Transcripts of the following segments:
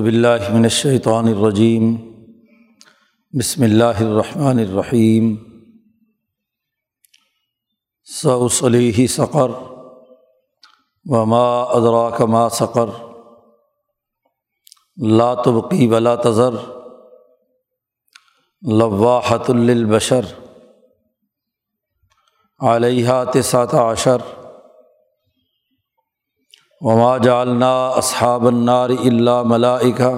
باللہ من الشیطان الرجیم۔ بسم اللہ الرحمن الرحیم۔ سوسلیہ سقر وما ادراک ما سقر۔ لا تبقی ولا تذر۔ لواحت للبشر۔ علیہ تسعة عشر۔ وما جالنا اصحاب النار اللہ ملائکہ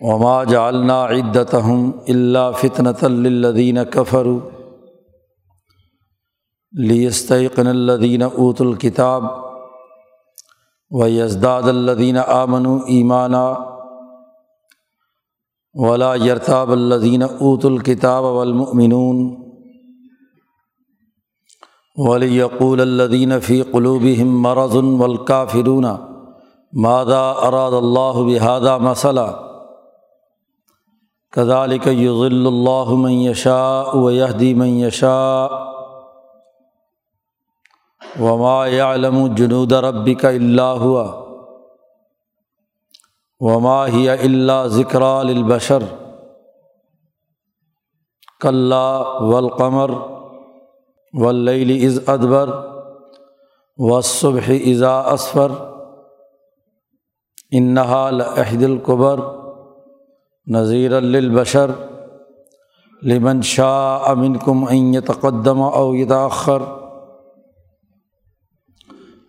وما جالنا عدتہم اللہ فطنۃ للذین کفروا لیستیقن الذین اوت الکتاب و یزداد الذین آمنوا ایمانا ولا یرتاب الذین اوت الکتاب والمؤمنون ولیقول الدین فی قلوبہم مرض والکافرون ماذا اراد اللہ بهذا مسئلہ كذلك يضل اللہ من يشاء ويهدي من يشاء. وما يعلم جنود ربك الا هو. وما هي الا ذکرى للبشر. كلا والقمر ولیل از ادبر و صبح ازا اسفر انہا لحد القبر نذیر البشر لمن شاہ امن کم این تقدم او یتاخر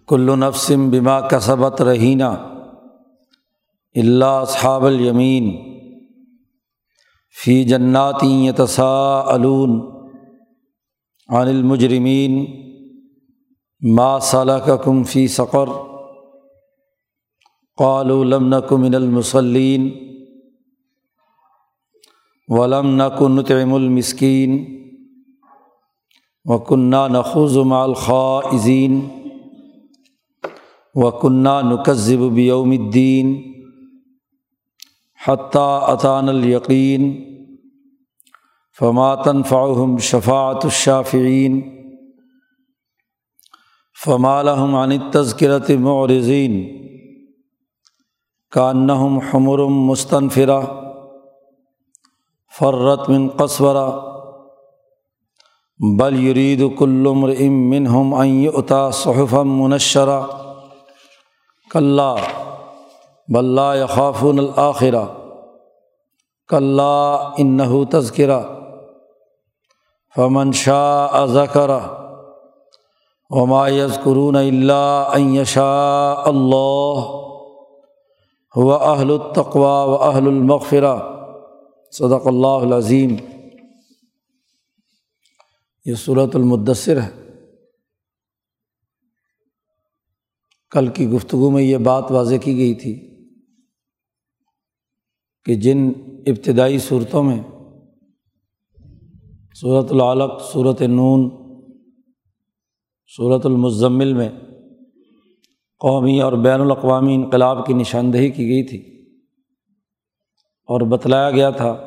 کل نفسم بما کسبت رہینہ اللہ اصحاب الیمین فی جناتی یتساءلون عن المجرمین ما صلاحکم فی سقر قالوا لم نک من المسلین ولم نک نطعم المسکین وکنہ نخوض مع الخائزین وکنہ نکذب بیوم الدین حتیٰ اطان الیقین فماتن فاہم شفاعت الشافعین فمالحم عن تذکرت معرزین کانہم حمرم مستنفرہ فرت من قصورہ بل یرید کلم رم منہم این اتا صحفم منشرہ کلّہ بلّہ یخافن الآخرہ کلّہ انََََََََََََََََََََََََََََََََََََََََََََََََََََََََََََََََََََََََََََََََََََََََََََََََََََََََ ومایز قرون اللہ عیشا اللہ و اہل التقوا و اہل المغفرہ صدق اللہ العظیم یہ صورت المدثر ہے کل کی گفتگو میں یہ بات واضح کی گئی تھی کہ جن ابتدائی صورتوں میں صورت العلق صورت نون صورت المزمل میں قومی اور بین الاقوامی انقلاب کی نشاندہی کی گئی تھی اور بتلایا گیا تھا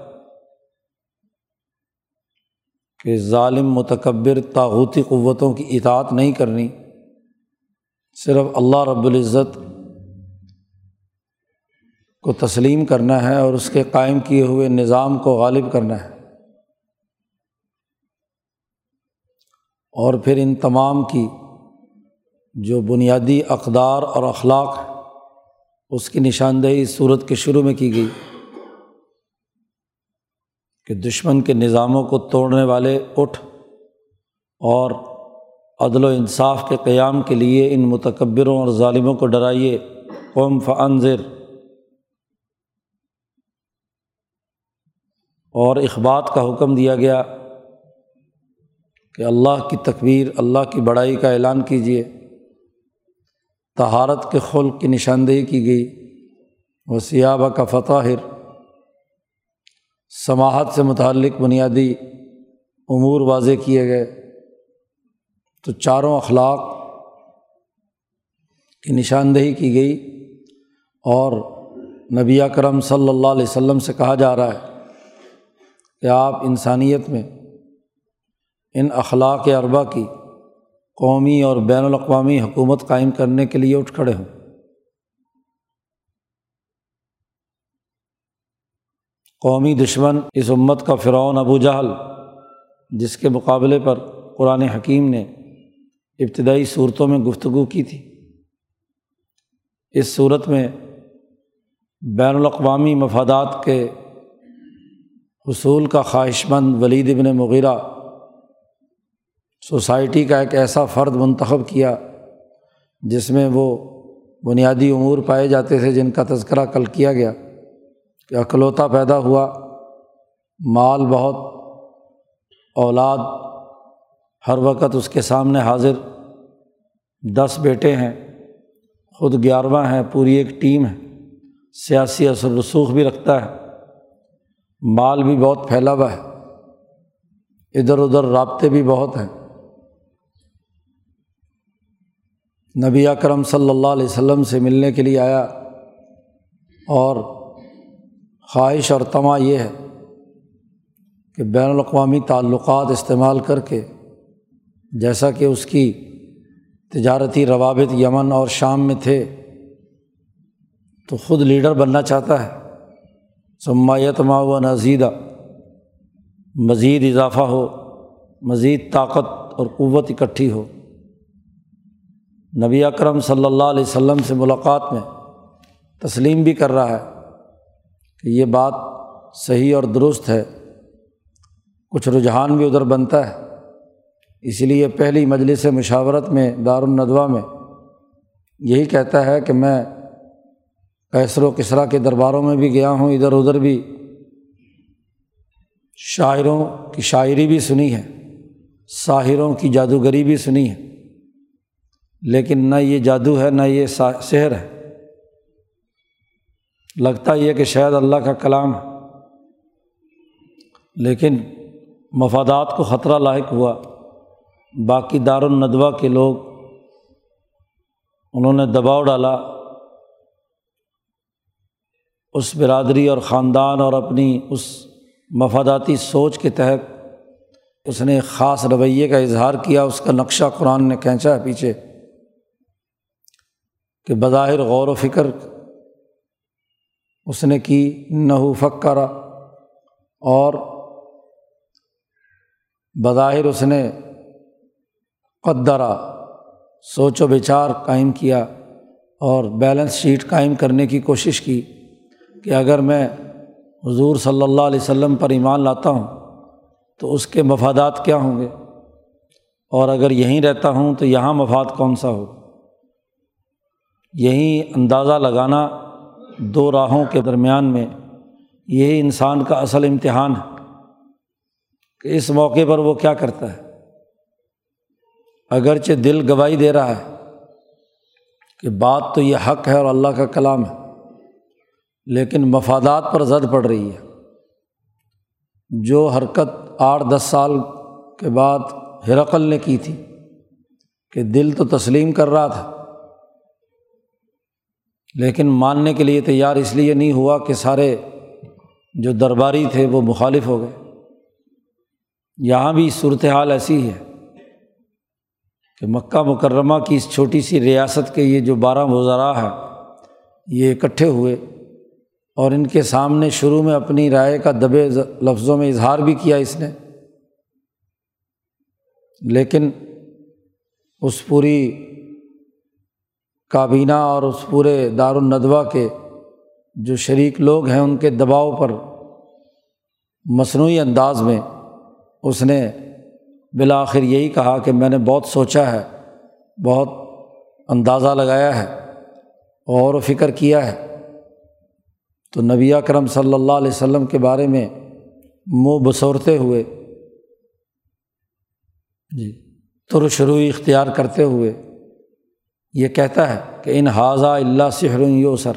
کہ ظالم متکبر تاغوتی قوتوں کی اطاعت نہیں کرنی، صرف اللہ رب العزت کو تسلیم کرنا ہے اور اس کے قائم کیے ہوئے نظام کو غالب کرنا ہے۔ اور پھر ان تمام کی جو بنیادی اقدار اور اخلاق اس کی نشاندہی صورت کے شروع میں کی گئی کہ دشمن کے نظاموں کو توڑنے والے اٹھ اور عدل و انصاف کے قیام کے لیے ان متکبروں اور ظالموں کو ڈرائیے قوم فنظر اور اخبات کا حکم دیا گیا کہ اللہ کی تکبیر، اللہ کی بڑائی کا اعلان کیجیے تہارت کے خلق کی نشاندہی کی گئی۔ وہ سیابہ کا فتح سماعت سے متعلق بنیادی امور واضح کیے گئے۔ تو چاروں اخلاق کی نشاندہی کی گئی۔ اور نبی کرم صلی اللہ علیہ وسلم سے کہا جا رہا ہے کہ آپ انسانیت میں ان اخلاق اربا کی قومی اور بین الاقوامی حکومت قائم کرنے کے لیے اٹھ کھڑے ہوں۔ قومی دشمن اس امت کا فرعون ابو جہل، جس کے مقابلے پر قرآن حکیم نے ابتدائی صورتوں میں گفتگو کی تھی۔ اس صورت میں بین الاقوامی مفادات کے حصول کا خواہش مند ولید ابن مغیرہ سوسائٹی کا ایک ایسا فرد منتخب کیا جس میں وہ بنیادی امور پائے جاتے تھے جن کا تذکرہ کل کیا گیا کہ اکلوتا پیدا ہوا، مال بہت، اولاد، ہر وقت اس کے سامنے حاضر، دس بیٹے ہیں، خود گیارہواں ہیں پوری ایک ٹیم ہے، سیاسی اثر رسوخ بھی رکھتا ہے، مال بھی بہت پھیلا ہوا ہے، ادھر ادھر رابطے بھی بہت ہیں۔ نبی اکرم صلی اللہ علیہ وسلم سے ملنے کے لیے آیا اور خواہش اور تما یہ ہے کہ بین الاقوامی تعلقات استعمال کر کے جیسا کہ اس کی تجارتی روابط یمن اور شام میں تھے، تو خود لیڈر بننا چاہتا ہے۔ سمایت ما و نزیدہ مزید اضافہ ہو، مزید طاقت اور قوت اکٹھی ہو۔ نبی اکرم صلی اللہ علیہ وسلم سے ملاقات میں تسلیم بھی کر رہا ہے کہ یہ بات صحیح اور درست ہے۔ کچھ رجحان بھی ادھر بنتا ہے۔ اس لیے پہلی مجلس مشاورت میں دارالندوا میں یہی کہتا ہے کہ میں کیسر و کسرا کے درباروں میں بھی گیا ہوں۔ ادھر ادھر بھی شاعروں کی شاعری بھی سنی ہے، ساحروں کی جادوگری بھی سنی ہے۔ لیکن نہ یہ جادو ہے، نہ یہ شہر ہے۔ لگتا یہ کہ شاید اللہ کا کلام ہے۔ لیکن مفادات کو خطرہ لاحق ہوا۔ باقی دار الندوہ کے لوگ انہوں نے دباؤ ڈالا۔ اس برادری اور خاندان اور اپنی اس مفاداتی سوچ کے تحت اس نے ایک خاص رویے کا اظہار کیا۔ اس کا نقشہ قرآن نے کھینچا ہے پیچھے۔ کہ بظاہر غور و فکر اس نے کی نحو فکرا اور بظاہر اس نے قدرا سوچ و بچار قائم کیا اور بیلنس شیٹ قائم کرنے کی کوشش کی کہ اگر میں حضور صلی اللہ علیہ وسلم پر ایمان لاتا ہوں تو اس کے مفادات کیا ہوں گے؟ اور اگر یہیں رہتا ہوں تو یہاں مفاد کون سا ہو یہیں اندازہ لگانا دو راہوں کے درمیان میں یہی انسان کا اصل امتحان ہے کہ اس موقع پر وہ کیا کرتا ہے۔ اگرچہ دل گواہی دے رہا ہے کہ بات تو یہ حق ہے اور اللہ کا کلام ہے، لیکن مفادات پر زد پڑ رہی ہے۔ جو حرکت آٹھ دس سال کے بعد ہرقل نے کی تھی کہ دل تو تسلیم کر رہا تھا لیکن ماننے کے لیے تیار اس لیے نہیں ہوا کہ سارے جو درباری تھے وہ مخالف ہو گئے۔ یہاں بھی صورت حال ایسی ہے کہ مکہ مکرمہ کی اس چھوٹی سی ریاست کے یہ جو بارہ وزراء ہیں، یہ اکٹھے ہوئے اور ان کے سامنے شروع میں اپنی رائے کا دبے لفظوں میں اظہار بھی کیا اس نے۔ لیکن اس پوری کابینہ اور اس پورے دار الندوہ کے جو شریک لوگ ہیں ان کے دباؤ پر مصنوعی انداز میں اس نے بالآخر یہی کہا کہ میں نے بہت سوچا ہے، بہت اندازہ لگایا ہے غور و فکر کیا ہے۔ تو نبی کرم صلی اللہ علیہ وسلم کے بارے میں منہ بسورتے ہوئے جی تر شروع اختیار کرتے ہوئے یہ کہتا ہے کہ ان حاضہ اللہ سحر یو سر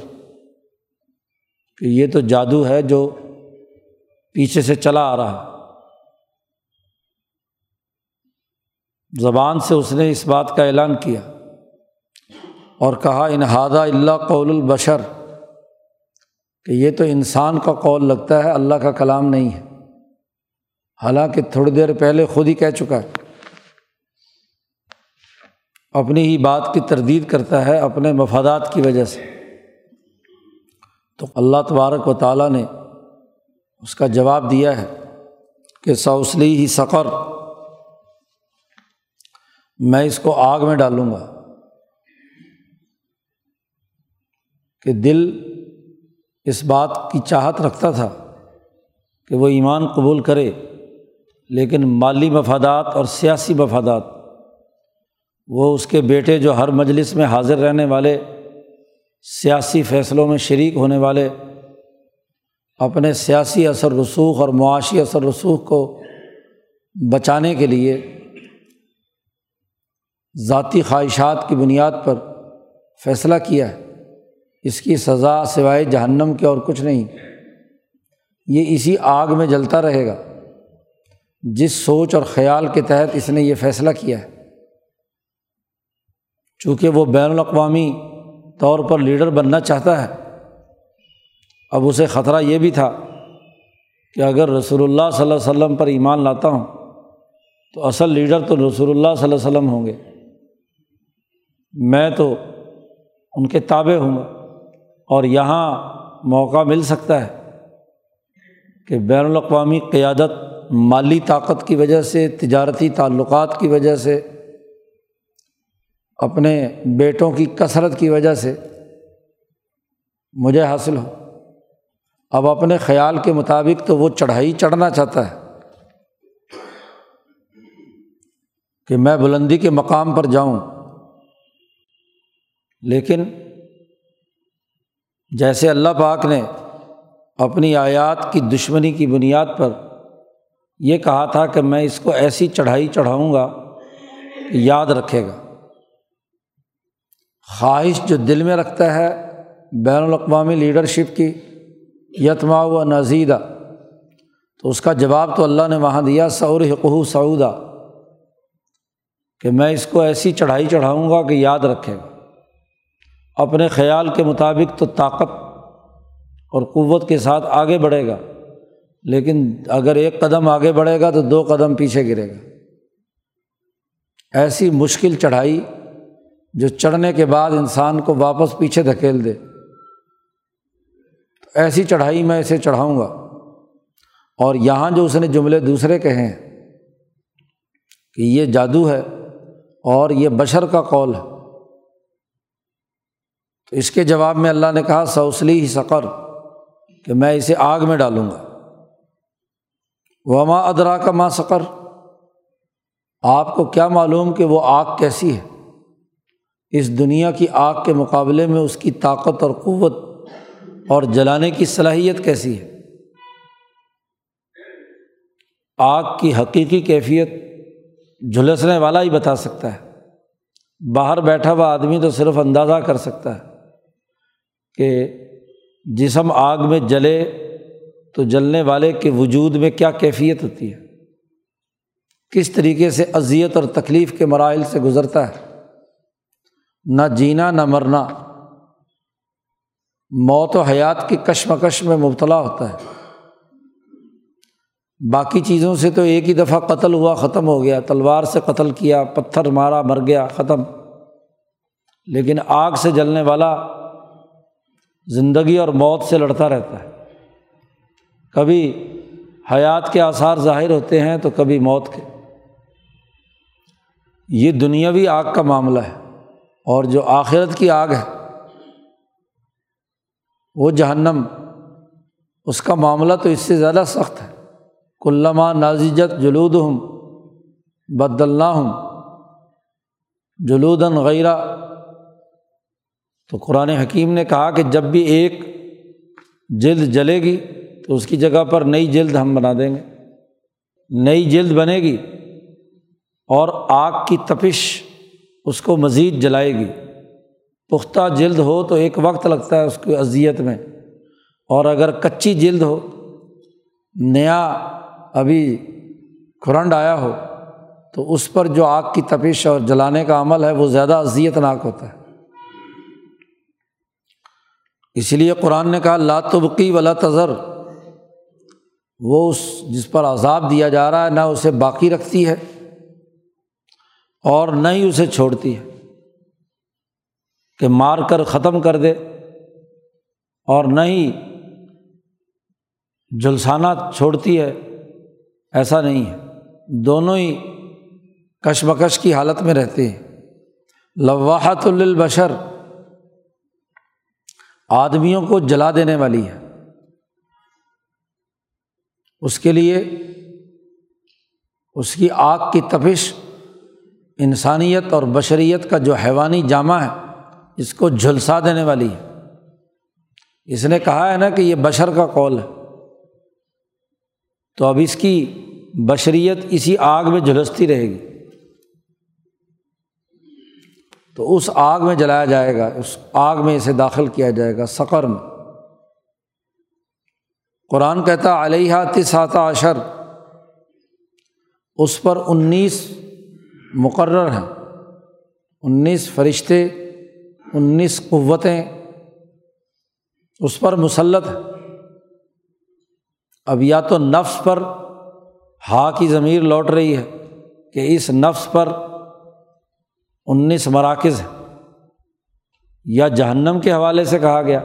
کہ یہ تو جادو ہے جو پیچھے سے چلا آ رہا زبان سے اس نے اس بات کا اعلان کیا اور کہا، ان اللہ قول البشر، کہ یہ تو انسان کا قول لگتا ہے، اللہ کا کلام نہیں ہے۔ حالانکہ تھوڑی دیر پہلے خود ہی کہہ چکا ہے۔ اپنی ہی بات کی تردید کرتا ہے اپنے مفادات کی وجہ سے۔ تو اللہ تبارک و تعالیٰ نے اس کا جواب دیا ہے کہ سوسلی ہی سقر۔ میں اس کو آگ میں ڈالوں گا کہ دل اس بات کی چاہت رکھتا تھا کہ وہ ایمان قبول کرے، لیکن مالی مفادات اور سیاسی مفادات وہ اس کے بیٹے جو ہر مجلس میں حاضر رہنے والے، سیاسی فیصلوں میں شریک ہونے والے، اپنے سیاسی اثر رسوخ اور معاشی اثر رسوخ کو بچانے کے لیے ذاتی خواہشات کی بنیاد پر فیصلہ کیا ہے۔ اس کی سزا سوائے جہنم کے اور کچھ نہیں۔ یہ اسی آگ میں جلتا رہے گا۔ جس سوچ اور خیال کے تحت اس نے یہ فیصلہ کیا ہے۔ چونکہ وہ بین الاقوامی طور پر لیڈر بننا چاہتا ہے۔ اب اسے خطرہ یہ بھی تھا کہ اگر رسول اللہ صلی اللہ علیہ وسلم پر ایمان لاتا ہوں، تو اصل لیڈر تو رسول اللہ صلی اللہ علیہ وسلم ہوں گے۔ میں تو ان کے تابع ہوں گا۔ اور یہاں موقع مل سکتا ہے کہ بین الاقوامی قیادت مالی طاقت کی وجہ سے، تجارتی تعلقات کی وجہ سے اپنے بیٹوں کی کثرت کی وجہ سے مجھے حاصل ہو۔ اب اپنے خیال کے مطابق تو وہ چڑھائی چڑھنا چاہتا ہے کہ میں بلندی کے مقام پر جاؤں، لیکن جیسے اللہ پاک نے اپنی آیات کی دشمنی کی بنیاد پر یہ کہا تھا کہ میں اس کو ایسی چڑھائی چڑھاؤں گا کہ یاد رکھے گا۔ خواہش جو دل میں رکھتا ہے بین الاقوامی لیڈرشپ کی یتما و نزیدہ۔ تو اس کا جواب تو اللہ نے وہاں دیا سعور حقوق سعودہ کہ میں اس کو ایسی چڑھائی چڑھاؤں گا کہ یاد رکھے۔ گا اپنے خیال کے مطابق تو طاقت اور قوت کے ساتھ آگے بڑھے گا۔ لیکن اگر ایک قدم آگے بڑھے گا تو دو قدم پیچھے گرے گا۔ ایسی مشکل چڑھائی جو چڑھنے کے بعد انسان کو واپس پیچھے دھکیل دے۔ تو ایسی چڑھائی میں اسے چڑھاؤں گا۔ اور یہاں جو اس نے جملے دوسرے کہے ہیں کہ یہ جادو ہے اور یہ بشر کا قول ہے۔ تو اس کے جواب میں اللہ نے کہا سوسلی ہی سقر، کہ میں اسے آگ میں ڈالوں گا۔ وما ادرا کا ماں سقر۔ آپ کو کیا معلوم کہ وہ آگ کیسی ہے؟ اس دنیا کی آگ کے مقابلے میں اس کی طاقت اور قوت اور جلانے کی صلاحیت کیسی ہے؟ آگ کی حقیقی کیفیت جھلسنے والا ہی بتا سکتا ہے۔ باہر بیٹھا ہوا آدمی تو صرف اندازہ کر سکتا ہے کہ جسم آگ میں جلے تو جلنے والے کے وجود میں کیا کیفیت ہوتی ہے؟ کس طریقے سے اذیت اور تکلیف کے مراحل سے گزرتا ہے؟ نہ جینا نہ مرنا، موت و حیات کی کشمکش میں مبتلا ہوتا ہے۔ باقی چیزوں سے تو ایک ہی دفعہ قتل ہوا، ختم ہو گیا۔ تلوار سے قتل کیا، پتھر مارا، مر گیا، ختم۔ لیکن آگ سے جلنے والا زندگی اور موت سے لڑتا رہتا ہے۔ کبھی حیات کے آثار ظاہر ہوتے ہیں تو کبھی موت کے۔ یہ دنیاوی آگ کا معاملہ ہے۔ اور جو آخرت کی آگ ہے، وہ جہنم، اس کا معاملہ تو اس سے زیادہ سخت ہے۔ کلّہ نازجت جلود ہوں بدلنا ہوں جلودن غیرہ تو قرآن حکیم نے کہا کہ جب بھی ایک جلد جلے گی، تو اس کی جگہ پر نئی جلد ہم بنا دیں گے۔ نئی جلد بنے گی اور آگ کی تپش اس کو مزید جلائے گی۔ پختہ جلد ہو تو ایک وقت لگتا ہے اس کی اذیت میں۔ اور اگر کچی جلد ہو، نیا ابھی کھرنڈ آیا ہو، تو اس پر جو آگ کی تپش اور جلانے کا عمل ہے، وہ زیادہ اذیت ناک ہوتا ہے۔ اس لیے قرآن نے کہا لاتبقی ولا تذر۔ وہ اس جس پر عذاب دیا جا رہا ہے، نہ اسے باقی رکھتی ہے۔ اور نہ ہی اسے چھوڑتی ہے کہ مار کر ختم کر دے اور نہ ہی جھلسانا چھوڑتی ہے، ایسا نہیں ہے۔ دونوں ہی کش بکش کی حالت میں رہتے ہیں۔ لواحت البشر آدمیوں کو جلا دینے والی ہے۔ اس کے لیے اس کی آگ کی تپش انسانیت اور بشریت کا جو حیوانی جامع ہے، اس کو جھلسا دینے والی ہے۔ اس نے کہا ہے نا کہ یہ بشر کا کال ہے۔ تو اب اس کی بشریت اسی آگ میں جھلستی رہے گی۔ تو اس آگ میں جلایا جائے گا، اس آگ میں اسے داخل کیا جائے گا، سقر میں۔ قرآن کہتا علیہ تسات عشر۔ اس پر انیس مقرر ہیں۔ انیس فرشتے، انیس قوتیں اس پر مسلط ہے اب یا تو نفس پر ہا کی ضمیر لوٹ رہی ہے کہ اس نفس پر انیس مراکز ہیں۔ یا جہنم کے حوالے سے کہا گیا۔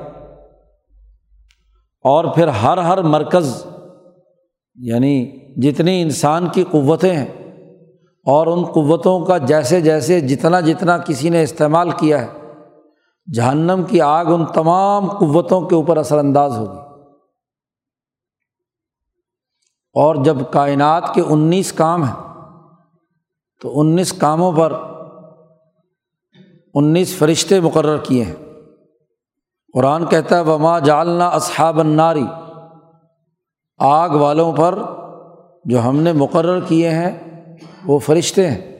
اور پھر ہر ہر مرکز یعنی جتنی انسان کی قوتیں ہیں اور ان قوتوں کا جیسے جیسے جتنا جتنا کسی نے استعمال کیا ہے، جہنم کی آگ ان تمام قوتوں کے اوپر اثر انداز ہوگی۔ اور جب کائنات کے انیس کام ہیں، تو انیس کاموں پر انیس فرشتے مقرر کیے ہیں۔ قرآن کہتا ہے، وما جالنا اصحاب الناری آگ والوں پر جو ہم نے مقرر کیے ہیں وہ فرشتے ہیں۔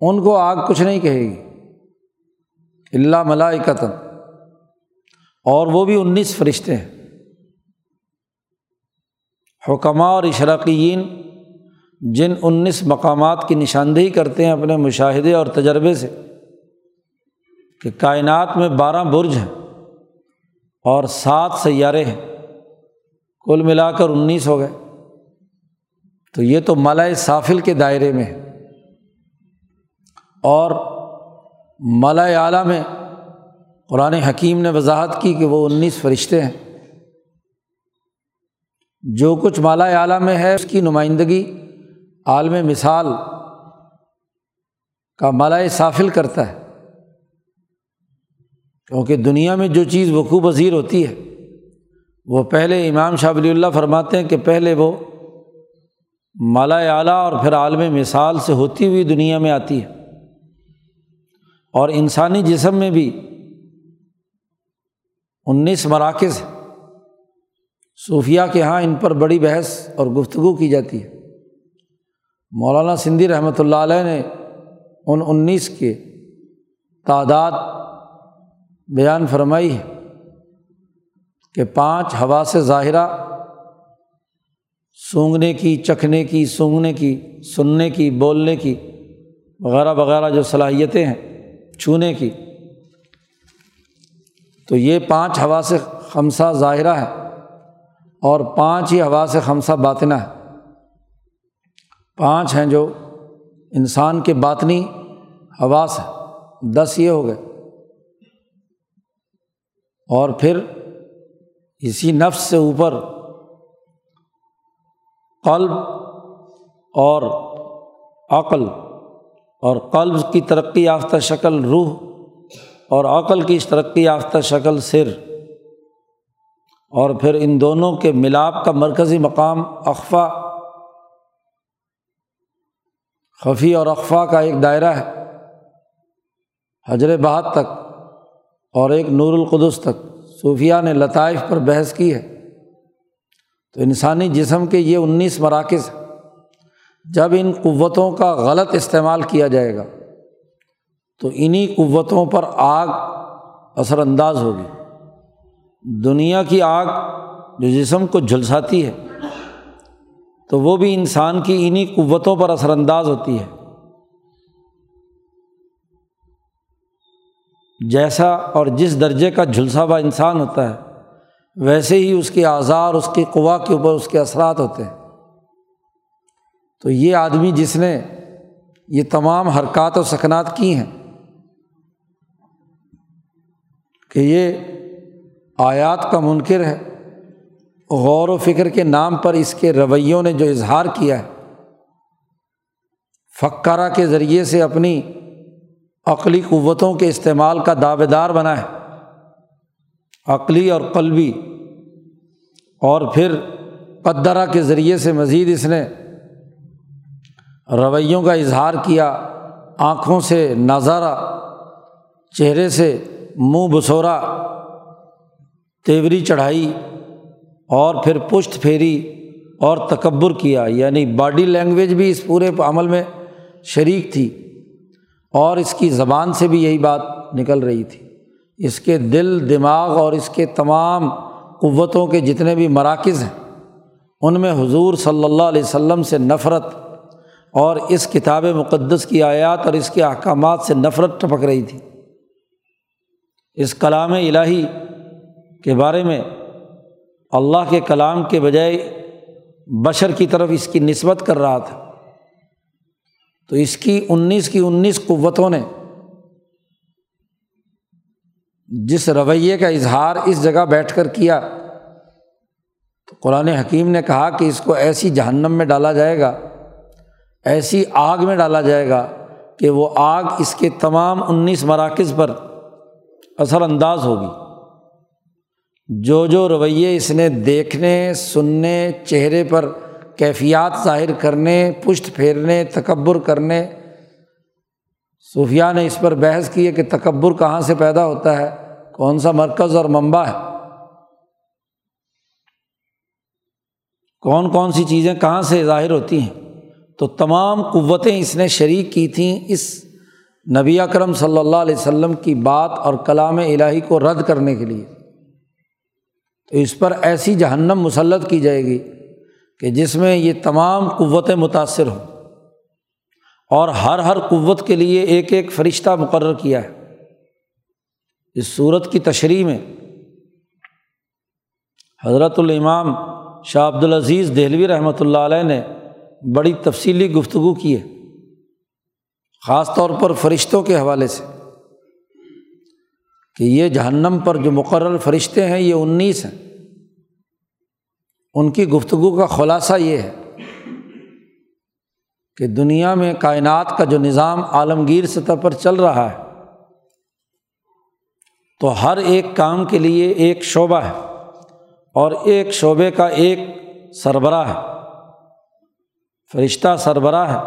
ان کو آگ کچھ نہیں کہے گی۔ اللہ ملائکتن اور وہ بھی انیس فرشتے ہیں۔ حکمہ اور اشراقین جن انیس مقامات کی نشاندہی کرتے ہیں اپنے مشاہدے اور تجربے سے کہ کائنات میں بارہ برج ہیں اور سات سیارے ہیں۔ کل ملا کر انیس ہو گئے۔ تو یہ تو ملائے سافل کے دائرے میں اور ملا اعلیٰ میں قرآن حکیم نے وضاحت کی کہ وہ انیس فرشتے ہیں۔ جو کچھ مالا اعلیٰ میں ہے، اس کی نمائندگی عالم مثال کا ملائے سافل کرتا ہے۔ کیونکہ دنیا میں جو چیز وقوع پذیر ہوتی ہے، وہ پہلے امام شاہ ولی اللہ فرماتے ہیں کہ پہلے وہ مالا اعلیٰ اور پھر عالم مثال سے ہوتی ہوئی دنیا میں آتی ہے۔ اور انسانی جسم میں بھی انیس مراکز صوفیہ کے یہاں ان پر بڑی بحث اور گفتگو کی جاتی ہے۔ مولانا سندھی رحمۃ اللہ علیہ نے ان انیس کے تعداد بیان فرمائی ہے کہ پانچ ہوا سے ظاہرہ سونگنے کی، چکھنے کی، سونگنے کی، سننے کی، بولنے کی، وغیرہ وغیرہ جو صلاحیتیں ہیں، چھونے کی۔ تو یہ پانچ ہوا سے خمسہ ظاہرہ ہے اور پانچ ہی ہوا سے خمسہ باطنا ہے پانچ ہیں جو انسان کے باطنی حواس ہے دس یہ ہو گئے۔ اور پھر اسی نفس سے اوپر قلب اور عقل اور قلب کی ترقی یافتہ شکل روح اور عقل کی ترقی یافتہ شکل سر اور پھر ان دونوں کے ملاپ کا مرکزی مقام اقفا خفی اور اقفا کا ایک دائرہ ہے، حجر بہت تک اور ایک نور القدس تک صوفیہ نے لطائف پر بحث کی ہے۔ تو انسانی جسم کے یہ انیس مراکز جب ان قوتوں کا غلط استعمال کیا جائے گا، تو انہیں قوتوں پر آگ اثر انداز ہوگی۔ دنیا کی آگ جو جسم کو جھلساتی ہے، تو وہ بھی انسان کی انہیں قوتوں پر اثر انداز ہوتی ہے۔ جیسا اور جس درجے کا جھلسا ہوا انسان ہوتا ہے ویسے ہی اس کے آزار، اس کی قوا کے اوپر اس کے اثرات ہوتے ہیں۔ تو یہ آدمی جس نے یہ تمام حرکات و سکنات کی ہیں کہ یہ آیات کا منکر ہے، غور و فکر کے نام پر اس کے رویوں نے جو اظہار کیا ہے فکرہ کے ذریعے سے اپنی عقلی قوتوں کے استعمال کا دعوے دار بنا ہے۔ عقلی اور قلبی اور پھر قدرہ کے ذریعے سے مزید اس نے رویوں کا اظہار کیا، آنکھوں سے نظارہ، چہرے سے منہ بسورا، تیوری چڑھائی اور پھر پشت پھیری اور تکبر کیا یعنی باڈی لینگویج بھی اس پورے عمل میں شریک تھی اور اس کی زبان سے بھی یہی بات نکل رہی تھی۔ اس کے دل، دماغ اور اس کے تمام قوتوں کے جتنے بھی مراکز ہیں، ان میں حضور صلی اللہ علیہ وسلم سے نفرت اور اس کتاب مقدس کی آیات اور اس کے احکامات سے نفرت ٹپک رہی تھی۔ اس کلام الہی کے بارے میں اللہ کے کلام کے بجائے بشر کی طرف اس کی نسبت کر رہا تھا۔ تو اس کی انیس کی انیس قوتوں نے جس رویے کا اظہار اس جگہ بیٹھ کر کیا، تو قرآن حکیم نے کہا کہ اس کو ایسی جہنم میں ڈالا جائے گا، ایسی آگ میں ڈالا جائے گا کہ وہ آگ اس کے تمام انیس مراکز پر اثر انداز ہوگی۔ جو جو رویے اس نے دیکھنے، سننے، چہرے پر کیفیات ظاہر کرنے، پشت پھیرنے، تکبر کرنے صوفیہ نے اس پر بحث کی ہے کہ تکبر کہاں سے پیدا ہوتا ہے؟ کون سا مرکز اور منبع ہے؟ کون کون سی چیزیں کہاں سے ظاہر ہوتی ہیں؟ تو تمام قوتیں اس نے شریک کی تھیں اس نبی اکرم صلی اللہ علیہ وسلم کی بات اور کلام الہی کو رد کرنے کے لیے۔ تو اس پر ایسی جہنم مسلط کی جائے گی کہ جس میں یہ تمام قوتیں متاثر ہوں۔ اور ہر ہر قوت کے لیے ایک ایک فرشتہ مقرر کیا ہے۔ اس صورت کی تشریح میں حضرت الامام شاہ عبد العزیز دہلوی رحمۃ اللہ علیہ نے بڑی تفصیلی گفتگو کی ہے، خاص طور پر فرشتوں کے حوالے سے۔ کہ یہ جہنم پر جو مقرر فرشتے ہیں، یہ انیس ہیں۔ ان کی گفتگو کا خلاصہ یہ ہے۔ کہ دنیا میں کائنات کا جو نظام عالمگیر سطح پر چل رہا ہے، تو ہر ایک کام کے لیے ایک شعبہ ہے اور ایک شعبے کا ایک سربراہ ہے، فرشتہ سربراہ ہے،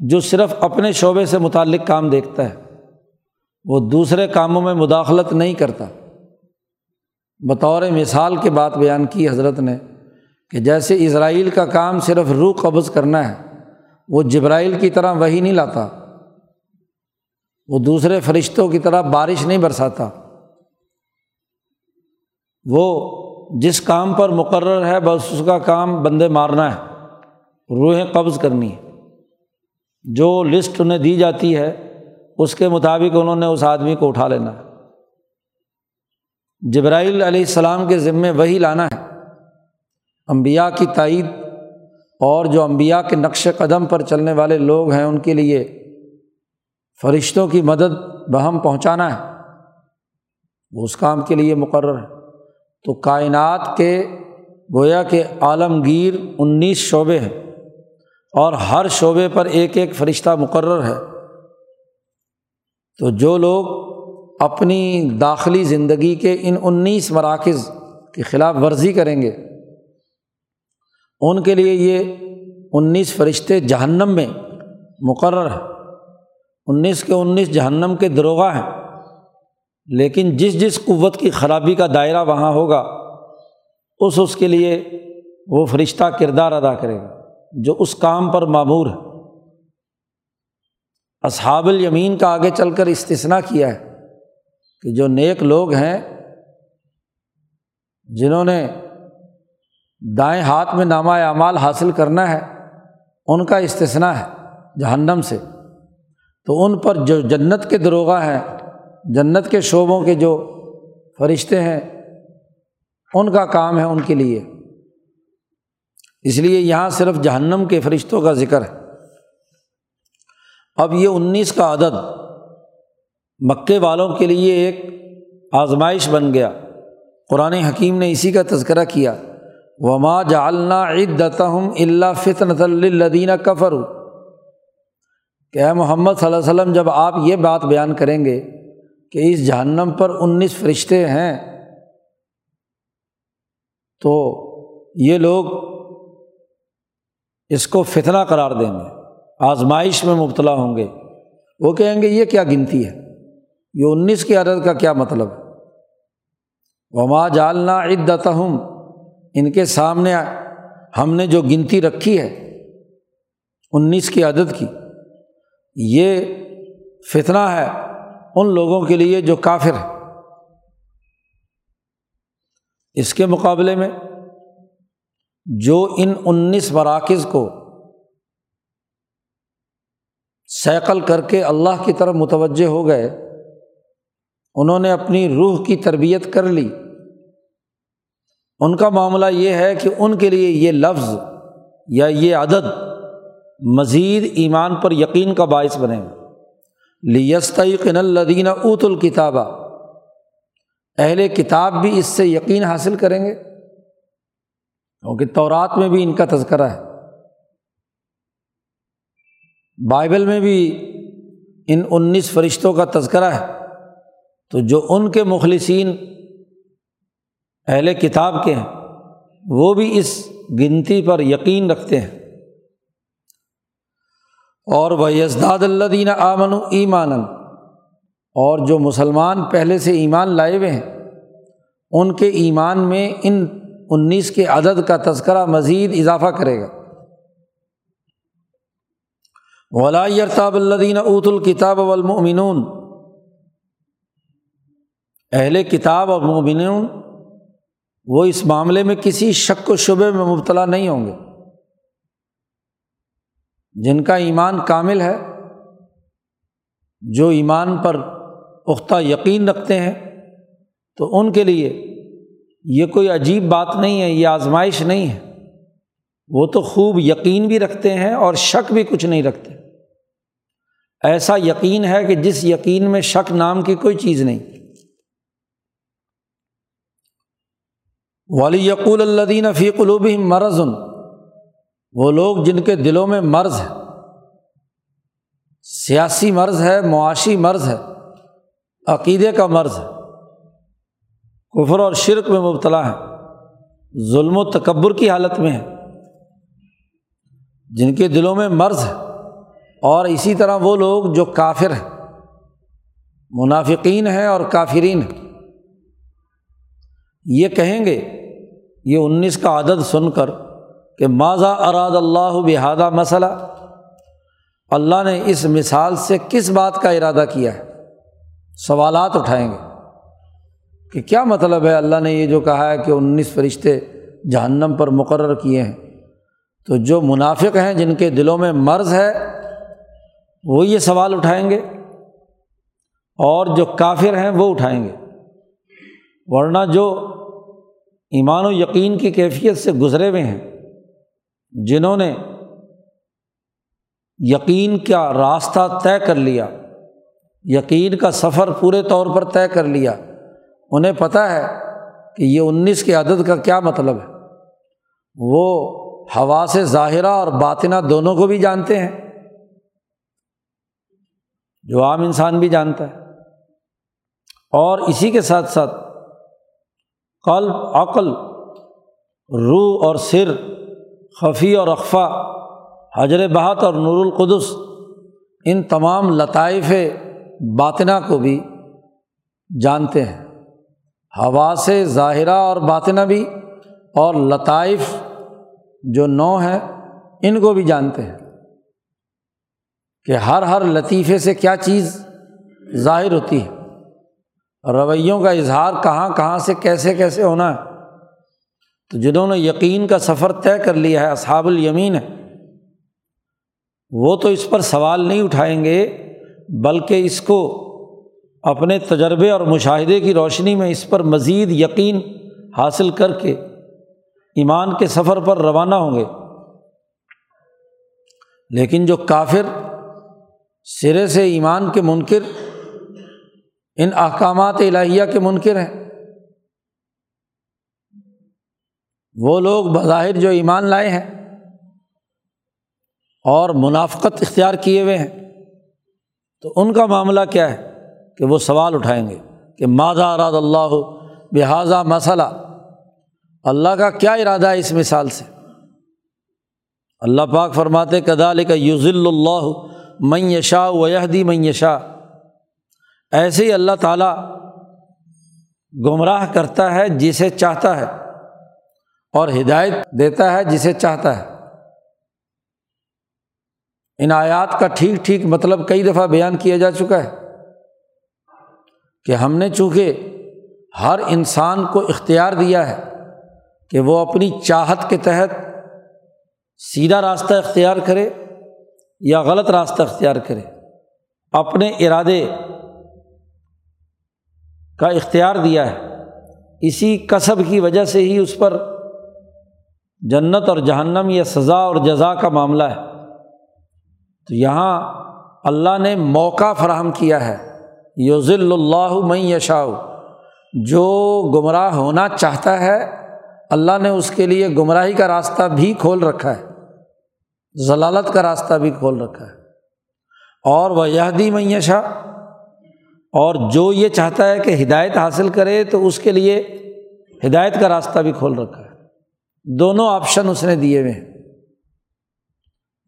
جو صرف اپنے شعبے سے متعلق کام دیکھتا ہے، وہ دوسرے کاموں میں مداخلت نہیں کرتا۔ بطور مثال کے بات بیان کی حضرت نے کہ جیسے اسرائیل کا کام صرف روح قبض کرنا ہے وہ جبرائیل کی طرح وہی نہیں لاتا۔ وہ دوسرے فرشتوں کی طرح بارش نہیں برساتا۔ وہ جس کام پر مقرر ہے، بس اس کا کام بندے مارنا ہے۔ روحیں قبض کرنی ہے جو لسٹ انہیں دی جاتی ہے، اس کے مطابق انہوں نے اس آدمی کو اٹھا لینا ہے۔ جبرائیل علیہ السلام کے ذمے وہی لانا ہے۔ امبیا کی تائید اور جو امبیا کے نقش قدم پر چلنے والے لوگ ہیں ان کے لیے فرشتوں کی مدد بہم پہنچانا ہے۔ وہ اس کام کے لیے مقرر ہے تو کائنات کے گویا کے عالمگیر انیس شعبے ہیں اور ہر شعبے پر ایک ایک فرشتہ مقرر ہے۔ تو جو لوگ اپنی داخلی زندگی کے ان انیس مراکز کی خلاف ورزی کریں گے ان کے لیے یہ انیس فرشتے جہنم میں مقرر ہے انیس کے انیس جہنم کے دروغہ ہیں۔ لیکن جس جس قوت کی خرابی کا دائرہ وہاں ہوگا، اس اس کے لیے وہ فرشتہ کردار ادا کرے گا، جو اس کام پر معمور ہے۔ اصحاب الیمین کا آگے چل کر استثنا کیا ہے کہ جو نیک لوگ ہیں، جنہوں نے دائیں ہاتھ میں نامہ اعمال حاصل کرنا ہے، ان کا استثنا ہے جہنم سے۔ تو ان پر جو جنت کے دروغہ ہیں، جنت کے شعبوں کے جو فرشتے ہیں، ان کا کام ہے ان کے لیے۔ اس لیے یہاں صرف جہنم کے فرشتوں کا ذکر ہے۔ اب یہ انیس کا عدد مکے والوں کے لیے ایک آزمائش بن گیا۔ قرآن حکیم نے اسی کا تذکرہ کیا۔ وما جالنا عدت اللہ فطنۃ الدینہ کفر کہ محمد صلی اللہ علیہ وسلم، جب آپ یہ بات بیان کریں گے کہ اس جہنم پر انیس فرشتے ہیں، تو یہ لوگ اس کو فتنہ قرار دیں گے، آزمائش میں مبتلا ہوں گے۔ وہ کہیں گے، یہ کیا گنتی ہے؟ یہ انیس کی عدد کا کیا مطلب؟ ہے وما جالنا عدت ان کے سامنے ہم نے جو گنتی رکھی ہے، انیس کی عدد کی، یہ فتنہ ہے ان لوگوں کے لیے جو کافر ہے اس کے مقابلے میں جو ان انیس مراکز کو سیکل کر کے اللہ کی طرف متوجہ ہو گئے، انہوں نے اپنی روح کی تربیت کر لی۔ ان کا معاملہ یہ ہے کہ ان کے لیے یہ لفظ یا یہ عدد مزید ایمان پر یقین کا باعث بنے۔ گا الدین اوت الکتابہ اہل کتاب بھی اس سے یقین حاصل کریں گے۔ کیونکہ تورات میں بھی ان کا تذکرہ ہے۔ بائبل میں بھی ان انیس فرشتوں کا تذکرہ ہے۔ تو جو ان کے مخلصین اہل کتاب کے ہیں، وہ بھی اس گنتی پر یقین رکھتے ہیں۔ اور وہ یزداد اللہ دین آمن ایمان اور جو مسلمان پہلے سے ایمان لائے ہوئے ہیں، ان کے ایمان میں ان انیس کے عدد کا تذکرہ مزید اضافہ کرے گا۔ ولاطاب الدین اوت الکتاب والمؤمنون۔ اہل کتاب اور مومنون وہ اس معاملے میں کسی شک و شبے میں مبتلا نہیں ہوں گے۔ جن کا ایمان کامل ہے، جو ایمان پر پختہ یقین رکھتے ہیں، تو ان کے لیے یہ کوئی عجیب بات نہیں ہے، یہ آزمائش نہیں ہے۔ وہ تو خوب یقین بھی رکھتے ہیں اور شک بھی کچھ نہیں رکھتے۔ ایسا یقین ہے کہ جس یقین میں شک نام کی کوئی چیز نہیں۔ ولی یقول اللہ فی قلوب مرض۔ وہ لوگ جن کے دلوں میں مرض ہے۔ سیاسی مرض ہے، معاشی مرض ہے، عقیدے کا مرض ہے۔ کفر اور شرک میں مبتلا ہے ظلم و تکبر کی حالت میں ہے جن کے دلوں میں مرض ہے۔ اور اسی طرح وہ لوگ جو کافر ہیں۔ منافقین ہیں اور کافرین ہیں۔ یہ کہیں گے، یہ انیس کا عدد سن کر کہ ماضا اراد اللہ بحادہ مسئلہ؟ اللہ نے اس مثال سے کس بات کا ارادہ کیا ہے؟ سوالات اٹھائیں گے۔ کہ کیا مطلب ہے اللہ نے یہ جو کہا ہے کہ انیس فرشتے جہنم پر مقرر کیے ہیں؟ تو جو منافق ہیں جن کے دلوں میں مرض ہے وہ یہ سوال اٹھائیں گے۔ اور جو کافر ہیں، وہ اٹھائیں گے۔ ورنہ جو ایمان و یقین کی کیفیت سے گزرے ہوئے ہیں، جنہوں نے یقین کا راستہ طے کر لیا، یقین کا سفر پورے طور پر طے کر لیا۔ انہیں پتہ ہے کہ یہ انیس کے عدد کا کیا مطلب ہے۔ وہ ہوا سے ظاہرہ اور باطنہ دونوں کو بھی جانتے ہیں۔ جو عام انسان بھی جانتا ہے۔ اور اسی کے ساتھ ساتھ قلب، عقل، روح اور سر، خفی اور اقفا حجر بہت اور نور القدس، ان تمام لطائف باطنہ کو بھی جانتے ہیں۔ ہوا سے ظاہرہ اور باطنہ بھی، اور لطائف جو نو ہیں، ان کو بھی جانتے ہیں۔ کہ ہر ہر لطیفے سے کیا چیز ظاہر ہوتی ہے؟ رویوں کا اظہار کہاں کہاں سے کیسے کیسے ہونا ہے؟ تو جنہوں نے یقین کا سفر طے کر لیا ہے، اصحاب الیمین ہے وہ تو اس پر سوال نہیں اٹھائیں گے، بلکہ اس کو اپنے تجربے اور مشاہدے کی روشنی میں اس پر مزید یقین حاصل کر کے ایمان کے سفر پر روانہ ہوں گے۔ لیکن جو کافر سرے سے ایمان کے منکر ان احکامات الہیہ کے منکر ہیں۔ وہ لوگ بظاہر جو ایمان لائے ہیں اور منافقت اختیار کیے ہوئے ہیں، تو ان کا معاملہ کیا ہے کہ وہ سوال اٹھائیں گے کہ مادہ اراد اللہ بحاظہ مسئلہ اللہ کا کیا ارادہ ہے اس مثال سے؟ اللہ پاک فرماتے کدال کا یوز اللہ معیشا ویہدی معیشا ایسے ہی اللہ تعالیٰ گمراہ کرتا ہے جسے چاہتا ہے اور ہدایت دیتا ہے جسے چاہتا ہے۔ ان آیات کا ٹھیک ٹھیک مطلب کئی دفعہ بیان کیا جا چکا ہے کہ ہم نے چونکہ ہر انسان کو اختیار دیا ہے کہ وہ اپنی چاہت کے تحت سیدھا راستہ اختیار کرے یا غلط راستہ اختیار کرے، اپنے ارادے کا اختیار دیا ہے۔ اسی کصب کی وجہ سے ہی اس پر جنت اور جہنم یا سزا اور جزا کا معاملہ ہے۔ تو یہاں اللہ نے موقع فراہم کیا ہے۔ یوزل اللہ میں یشاؤ جو گمراہ ہونا چاہتا ہے، اللہ نے اس کے لیے گمراہی کا راستہ بھی کھول رکھا ہے۔ ضلالت کا راستہ بھی کھول رکھا ہے۔ اور وہ یہدی معیشہ اور جو یہ چاہتا ہے کہ ہدایت حاصل کرے تو اس کے لیے ہدایت کا راستہ بھی کھول رکھا ہے۔ دونوں آپشن اس نے دیے ہوئے ہیں۔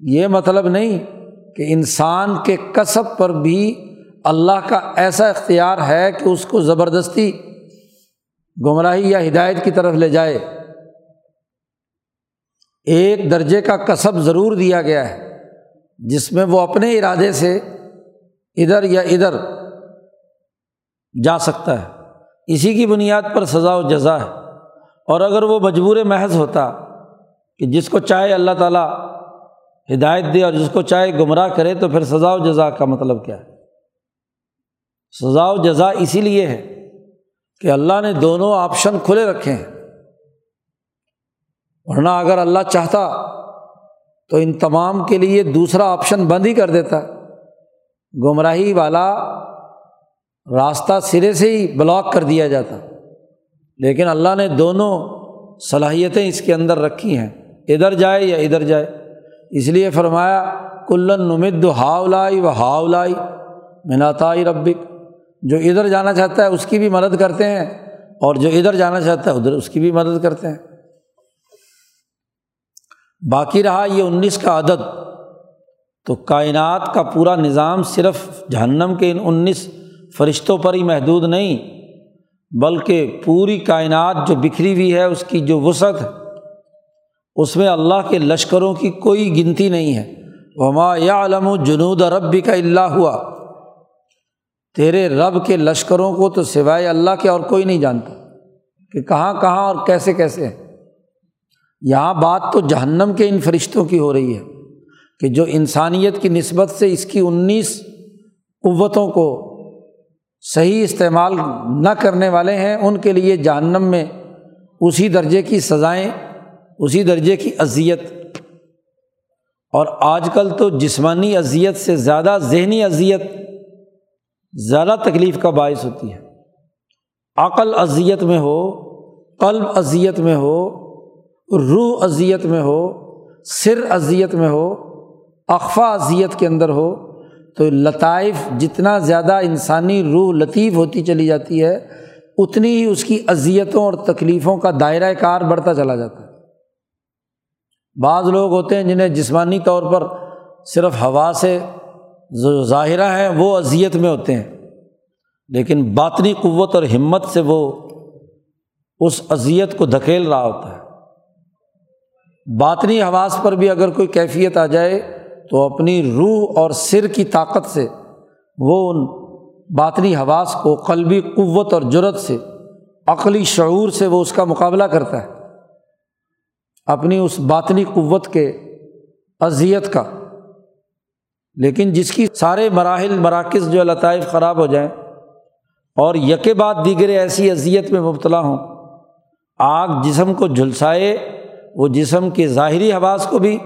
یہ مطلب نہیں کہ انسان کے کسب پر بھی اللہ کا ایسا اختیار ہے کہ اس کو زبردستی گمراہی یا ہدایت کی طرف لے جائے۔ ایک درجے کا کسب ضرور دیا گیا ہے، جس میں وہ اپنے ارادے سے ادھر یا ادھر جا سکتا ہے۔ اسی کی بنیاد پر سزا و جزا ہے۔ اور اگر وہ مجبور محض ہوتا کہ جس کو چاہے اللہ تعالیٰ ہدایت دے اور جس کو چاہے گمراہ کرے تو پھر سزا و جزا کا مطلب کیا ہے؟ سزا و جزا اسی لیے ہے کہ اللہ نے دونوں آپشن کھلے رکھے ہیں۔ ورنہ اگر اللہ چاہتا تو ان تمام کے لیے دوسرا آپشن بند ہی کر دیتا۔ گمراہی والا راستہ سرے سے ہی بلاک کر دیا جاتا۔ لیکن اللہ نے دونوں صلاحیتیں اس کے اندر رکھی ہیں۔ ادھر جائے یا ادھر جائے۔ اس لیے فرمایا، کلن نمد ہاؤلائی و ہاؤلائی مناتائی ربک۔ جو ادھر جانا چاہتا ہے اس کی بھی مدد کرتے ہیں اور جو ادھر جانا چاہتا ہے ادھر اس کی بھی مدد کرتے ہیں۔ باقی رہا یہ انیس کا عدد۔ تو کائنات کا پورا نظام صرف جہنم کے ان انیس فرشتوں پر ہی محدود نہیں، بلکہ پوری کائنات جو بکھری ہوئی ہے، اس کی جو وسعت ہے اس میں اللہ کے لشکروں کی کوئی گنتی نہیں ہے۔ وما یا علم و جنود رب کا اللہ ہوا تیرے رب کے لشکروں کو تو سوائے اللہ کے اور کوئی نہیں جانتا کہ کہاں کہاں اور کیسے کیسے ہیں۔ یہاں بات تو جہنم کے ان فرشتوں کی ہو رہی ہے کہ جو انسانیت کی نسبت سے اس کی انیس قوتوں کو صحیح استعمال نہ کرنے والے ہیں، ان کے لیے جہنم میں اسی درجے کی سزائیں، اسی درجے کی اذیت۔ اور آج کل تو جسمانی اذیت سے زیادہ ذہنی اذیت زیادہ تکلیف کا باعث ہوتی ہے۔ عقل اذیت میں ہو، قلب اذیت میں ہو، روح اذیت میں ہو، سر اذیت میں ہو اقفا اذیت کے اندر ہو تو لطائف جتنا زیادہ انسانی روح لطیف ہوتی چلی جاتی ہے، اتنی ہی اس کی اذیتوں اور تکلیفوں کا دائرۂ کار بڑھتا چلا جاتا ہے۔ بعض لوگ ہوتے ہیں جنہیں جسمانی طور پر صرف ہوا سے جو ظاہرہ ہیں، وہ اذیت میں ہوتے ہیں۔ لیکن باطنی قوت اور ہمت سے وہ اس اذیت کو دھکیل رہا ہوتا ہے۔ باطنی حواس پر بھی اگر کوئی کیفیت آ جائے تو اپنی روح اور سر کی طاقت سے، وہ ان باطنی حواس کو قلبی قوت اور جرت سے، عقلی شعور سے وہ اس کا مقابلہ کرتا ہے۔ اپنی اس باطنی قوت کے اذیت کا۔ لیکن جس کی سارے مراحل، مراکز جو لطائف خراب ہو جائیں اور یکے بعد دیگر ایسی اذیت میں مبتلا ہوں، آگ جسم کو جھلسائے، وہ جسم کے ظاہری حواس کو بھی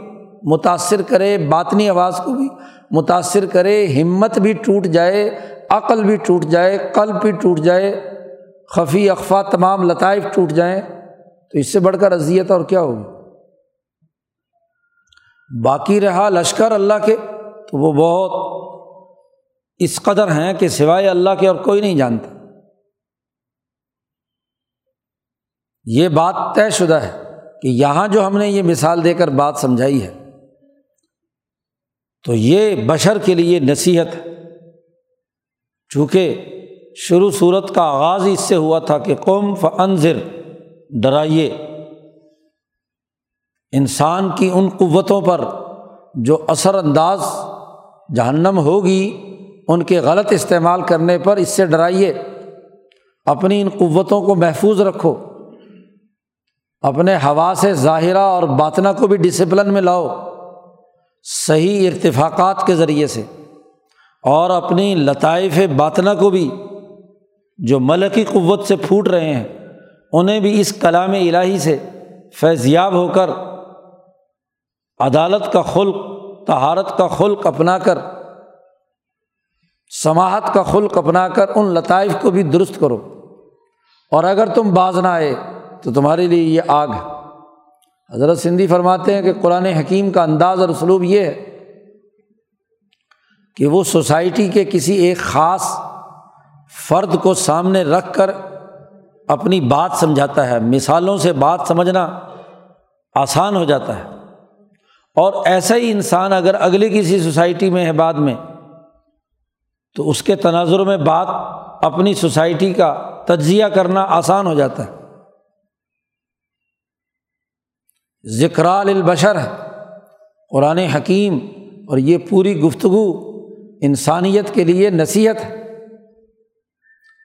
متاثر کرے باطنی آواز کو بھی، متاثر کرے ہمت بھی ٹوٹ جائے، عقل بھی ٹوٹ جائے، قلب بھی ٹوٹ جائے، خفی اقفا تمام لطائف ٹوٹ جائیں، تو اس سے بڑھ کر اذیت اور کیا ہوگی؟ باقی رہا لشکر اللہ کے، تو وہ بہت اس قدر ہیں کہ سوائے اللہ کے اور کوئی نہیں جانتا۔ یہ بات طے شدہ ہے کہ یہاں جو ہم نے یہ مثال دے کر بات سمجھائی ہے تو یہ بشر کے لیے نصیحت ہے۔ چونکہ شروع صورت کا آغاز اس سے ہوا تھا کہ قوم فنظر ڈرائیے۔ انسان کی ان قوتوں پر جو اثر انداز جہنم ہوگی، ان کے غلط استعمال کرنے پر اس سے ڈرائیے۔ اپنی ان قوتوں کو محفوظ رکھو۔ اپنے ہوا سے ظاہرہ اور باطنا کو بھی ڈسپلن میں لاؤ۔ صحیح ارتفاقات کے ذریعے سے اور اپنی لطائف باطنا کو بھی جو ملکی قوت سے پھوٹ رہے ہیں، انہیں بھی اس کلام الہی سے فیضیاب ہو کر عدالت کا خلق تہارت کا خلق اپنا کر سماہت کا خلق اپنا کر ان لطائف کو بھی درست کرو۔ اور اگر تم باز نہ آئے تو تمہارے لیے یہ آگ ہے۔ حضرت سندھی فرماتے ہیں کہ قرآن حکیم کا انداز اور اسلوب یہ ہے کہ وہ سوسائٹی کے کسی ایک خاص فرد کو سامنے رکھ کر اپنی بات سمجھاتا ہے، مثالوں سے بات سمجھنا آسان ہو جاتا ہے۔ اور ایسا ہی انسان اگر اگلی کسی سوسائٹی میں ہے بعد میں، تو اس کے تناظر میں بات اپنی سوسائٹی کا تجزیہ کرنا آسان ہو جاتا ہے۔ ذکرال البشر ہے قرآن حکیم، اور یہ پوری گفتگو انسانیت کے لیے نصیحت ہے۔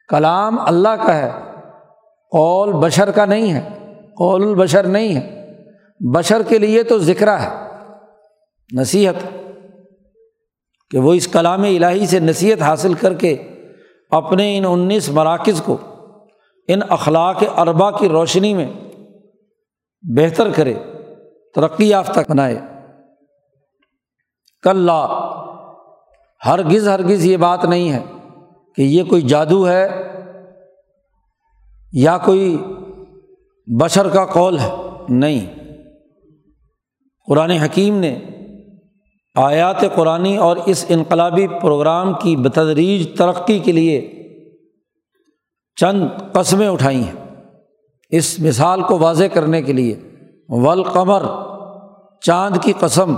کلام اللہ کا ہے، قول بشر کا نہیں ہے، قول البشر نہیں ہے۔ بشر کے لیے تو ذکر ہے، نصیحت۔ کہ وہ اس کلام الہی سے نصیحت حاصل کر کے اپنے ان انیس مراکز کو، ان اخلاق اربا کی روشنی میں بہتر کرے، ترقی یافتہ بنائے۔ کل ہرگز ہرگز یہ بات نہیں ہے کہ یہ کوئی جادو ہے یا کوئی بشر کا قول ہے، نہیں۔ قرآن حکیم نے آیات قرآن اور اس انقلابی پروگرام کی بتدریج ترقی کے لیے چند قسمیں اٹھائی ہیں۔ اس مثال کو واضح کرنے کے لیے ولقمر چاند کی قسم۔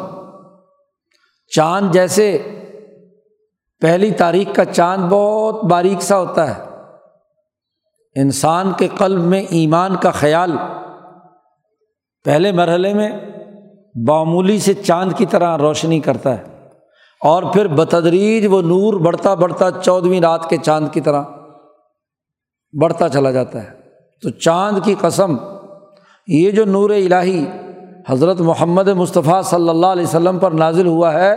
چاند جیسے پہلی تاریخ کا چاند بہت باریک سا ہوتا ہے۔ انسان کے قلب میں ایمان کا خیال پہلے مرحلے میں معمولی سے چاند کی طرح روشنی کرتا ہے، اور پھر بتدریج وہ نور بڑھتا بڑھتا چودھویں رات کے چاند کی طرح بڑھتا چلا جاتا ہے۔ تو چاند کی قسم، یہ جو نور الہی حضرت محمد مصطفیٰ صلی اللہ علیہ وسلم پر نازل ہوا ہے،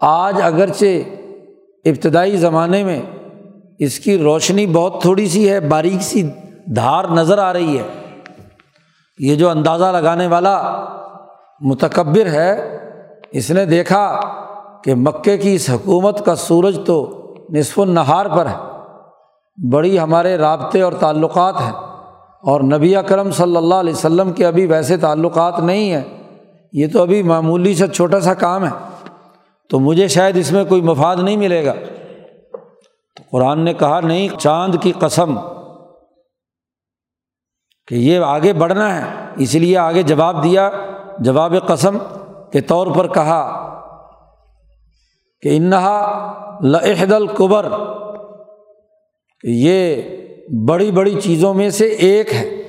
آج اگرچہ ابتدائی زمانے میں اس کی روشنی بہت تھوڑی سی ہے، باریک سی دھار نظر آ رہی ہے۔ یہ جو اندازہ لگانے والا متکبر ہے، اس نے دیکھا کہ مکے کی اس حکومت کا سورج تو نصف النہار پر ہے۔ بڑی ہمارے رابطے اور تعلقات ہیں۔ اور نبی اکرم صلی اللہ علیہ وسلم کے ابھی ویسے تعلقات نہیں ہیں، یہ تو ابھی معمولی سے چھوٹا سا کام ہے۔ تو مجھے شاید اس میں کوئی مفاد نہیں ملے گا۔ تو قرآن نے کہا، نہیں، چاند کی قسم۔ کہ یہ آگے بڑھنا ہے۔ اس لیے آگے جواب دیا، جواب قسم کے طور پر کہا کہ انہا لحد القبر کہ یہ بڑی بڑی چیزوں میں سے ایک ہے۔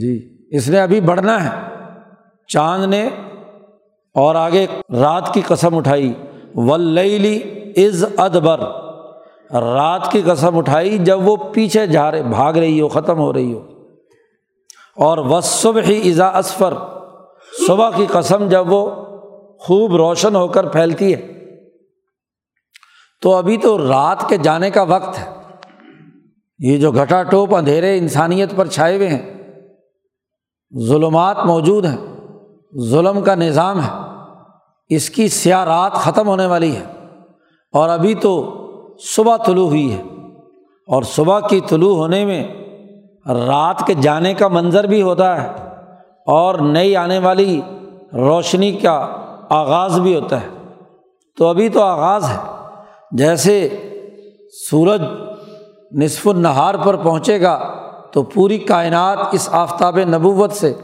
جی اس نے ابھی بڑھنا ہے۔ چاند نے اور آگے رات کی قسم اٹھائی۔ ولی از ادبر رات کی قسم اٹھائی جب وہ پیچھے جا رہے، بھاگ رہی ہو، ختم ہو رہی ہو۔ اور وہ صبح ہی ایزا اسفر صبح کی قسم جب وہ خوب روشن ہو کر پھیلتی ہے۔ تو ابھی تو رات کے جانے کا وقت ہے۔ یہ جو گھٹا ٹوپ اندھیرے انسانیت پر چھائے ہوئے ہیں، ظلمات موجود ہیں، ظلم کا نظام ہے، اس کی سیاہ رات ختم ہونے والی ہے، اور ابھی تو صبح طلوع ہوئی ہے، اور صبح کی طلوع ہونے میں رات کے جانے کا منظر بھی ہوتا ہے، اور نئی آنے والی روشنی کا آغاز بھی ہوتا ہے۔ تو ابھی تو آغاز ہے، جیسے سورج نصف النہار پر پہنچے گا تو پوری کائنات اس آفتاب نبوت سے،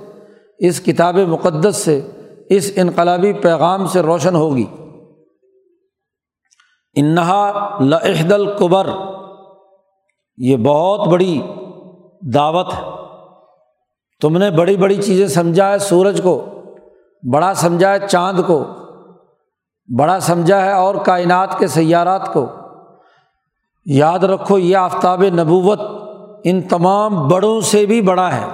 اس کتاب مقدس سے، اس انقلابی پیغام سے روشن ہوگی۔ انہا لحد القبر، یہ بہت بڑی دعوت ہے۔ تم نے بڑی بڑی چیزیں سمجھا ہے سورج کو، بڑا سمجھا ہے چاند کو، بڑا سمجھا ہے اور کائنات کے سیارات کو۔ یاد رکھو یہ آفتاب نبوت ان تمام بڑوں سے بھی بڑا ہے۔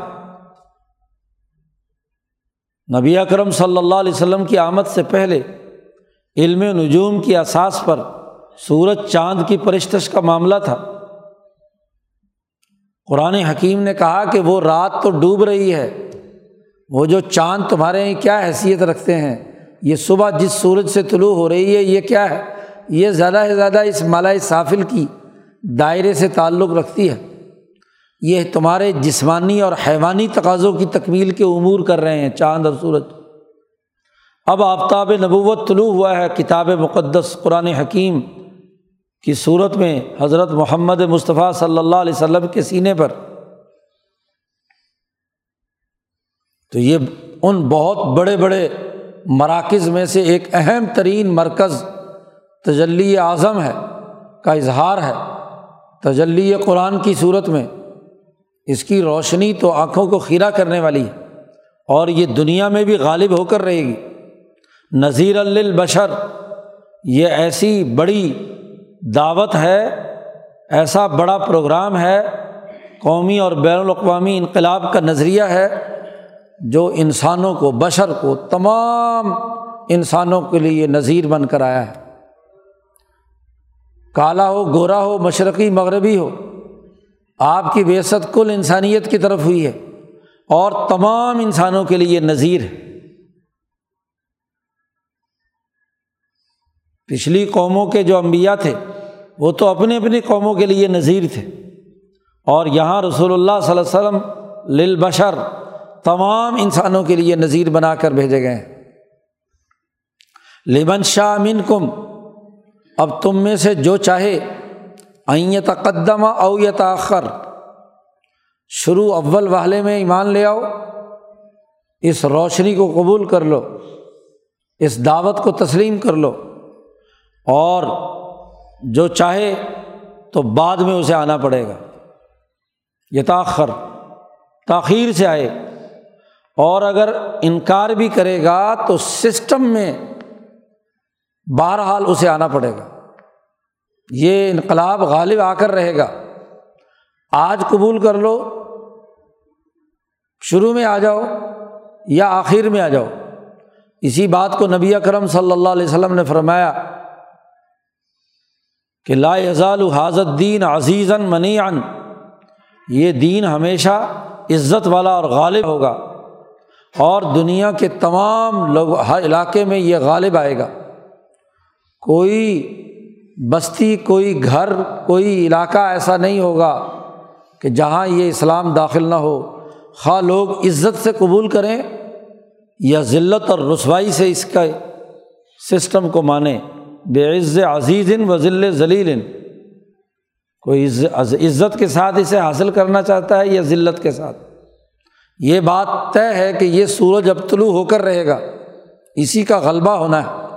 نبی اکرم صلی اللہ علیہ وسلم کی آمد سے پہلے علم نجوم کی اساس پر سورج چاند کی پرشتش کا معاملہ تھا۔ قرآن حکیم نے کہا کہ وہ رات تو ڈوب رہی ہے۔ وہ جو چاند تمہارے یہاں کیا حیثیت رکھتے ہیں؟ یہ صبح جس سورج سے طلوع ہو رہی ہے، یہ کیا ہے؟ یہ زیادہ سے زیادہ اس مالا صافل کی دائرے سے تعلق رکھتی ہے۔ یہ تمہارے جسمانی اور حیوانی تقاضوں کی تکمیل کے امور کر رہے ہیں، چاند اور سورج۔ اب آفتاب نبوت طلوع ہوا ہے، کتاب مقدس، قرآن حکیم کی صورت میں حضرت محمد مصطفیٰ صلی اللہ علیہ وسلم کے سینے پر۔ تو یہ ان بہت بڑے بڑے مراکز میں سے ایک اہم ترین مرکز تجلی اعظم ہے، کا اظہار ہے۔ تجلی قرآن کی صورت میں اس کی روشنی تو آنکھوں کو خیرہ کرنے والی ہے اور یہ دنیا میں بھی غالب ہو کر رہے گی۔ نذیر البشر یہ ایسی بڑی دعوت ہے، ایسا بڑا پروگرام ہے، قومی اور بین الاقوامی انقلاب کا نظریہ ہے، جو انسانوں کو، بشر کو تمام انسانوں کے لیے نذیر بن کر آیا ہے۔ کالا ہو، گورا ہو، مشرقی، مغربی ہو۔ آپ کی بیست کل انسانیت کی طرف ہوئی ہے۔ اور تمام انسانوں کے لیے نذیر ہے۔ پچھلی قوموں کے جو امبیا تھے، وہ تو اپنی اپنی قوموں کے لیے نذیر تھے۔ اور یہاں رسول اللہ صلی اللہ علیہ وسلم للبشر تمام انسانوں کے لیے نذیر بنا کر بھیجے گئے ہیں۔ لبن شاہ من کم اب تم میں سے جو چاہے آئیں تقدم او یا تاخر شروع اول والے میں ایمان لے آؤ، اس روشنی کو قبول کر لو، اس دعوت کو تسلیم کر لو۔ اور جو چاہے تو بعد میں اسے آنا پڑے گا۔ یہ تاخر تاخیر سے آئے۔ اور اگر انکار بھی کرے گا تو سسٹم میں بہرحال اسے آنا پڑے گا۔ یہ انقلاب غالب آ کر رہے گا۔ آج قبول کر لو۔ شروع میں آ جاؤ یا آخر میں آ جاؤ۔ اسی بات کو نبی اکرم صلی اللہ علیہ وسلم نے فرمایا کہ لا یزال حاضت دین عزیز منی ان یہ دین ہمیشہ عزت والا اور غالب ہوگا۔ اور دنیا کے تمام لوگ ہر علاقے میں یہ غالب آئے گا۔ کوئی بستی، کوئی گھر، کوئی علاقہ ایسا نہیں ہوگا کہ جہاں یہ اسلام داخل نہ ہو۔ خواہ لوگ عزت سے قبول کریں یا ذلت اور رسوائی سے اس کا سسٹم کو مانیں۔ بے عز عزیز و ذل ذلیل کوئی عزت کے ساتھ اسے حاصل کرنا چاہتا ہے یا ذلت کے ساتھ؟ یہ بات طے ہے کہ یہ سورج اب طلوع ہو کر رہے گا۔ اسی کا غلبہ ہونا ہے۔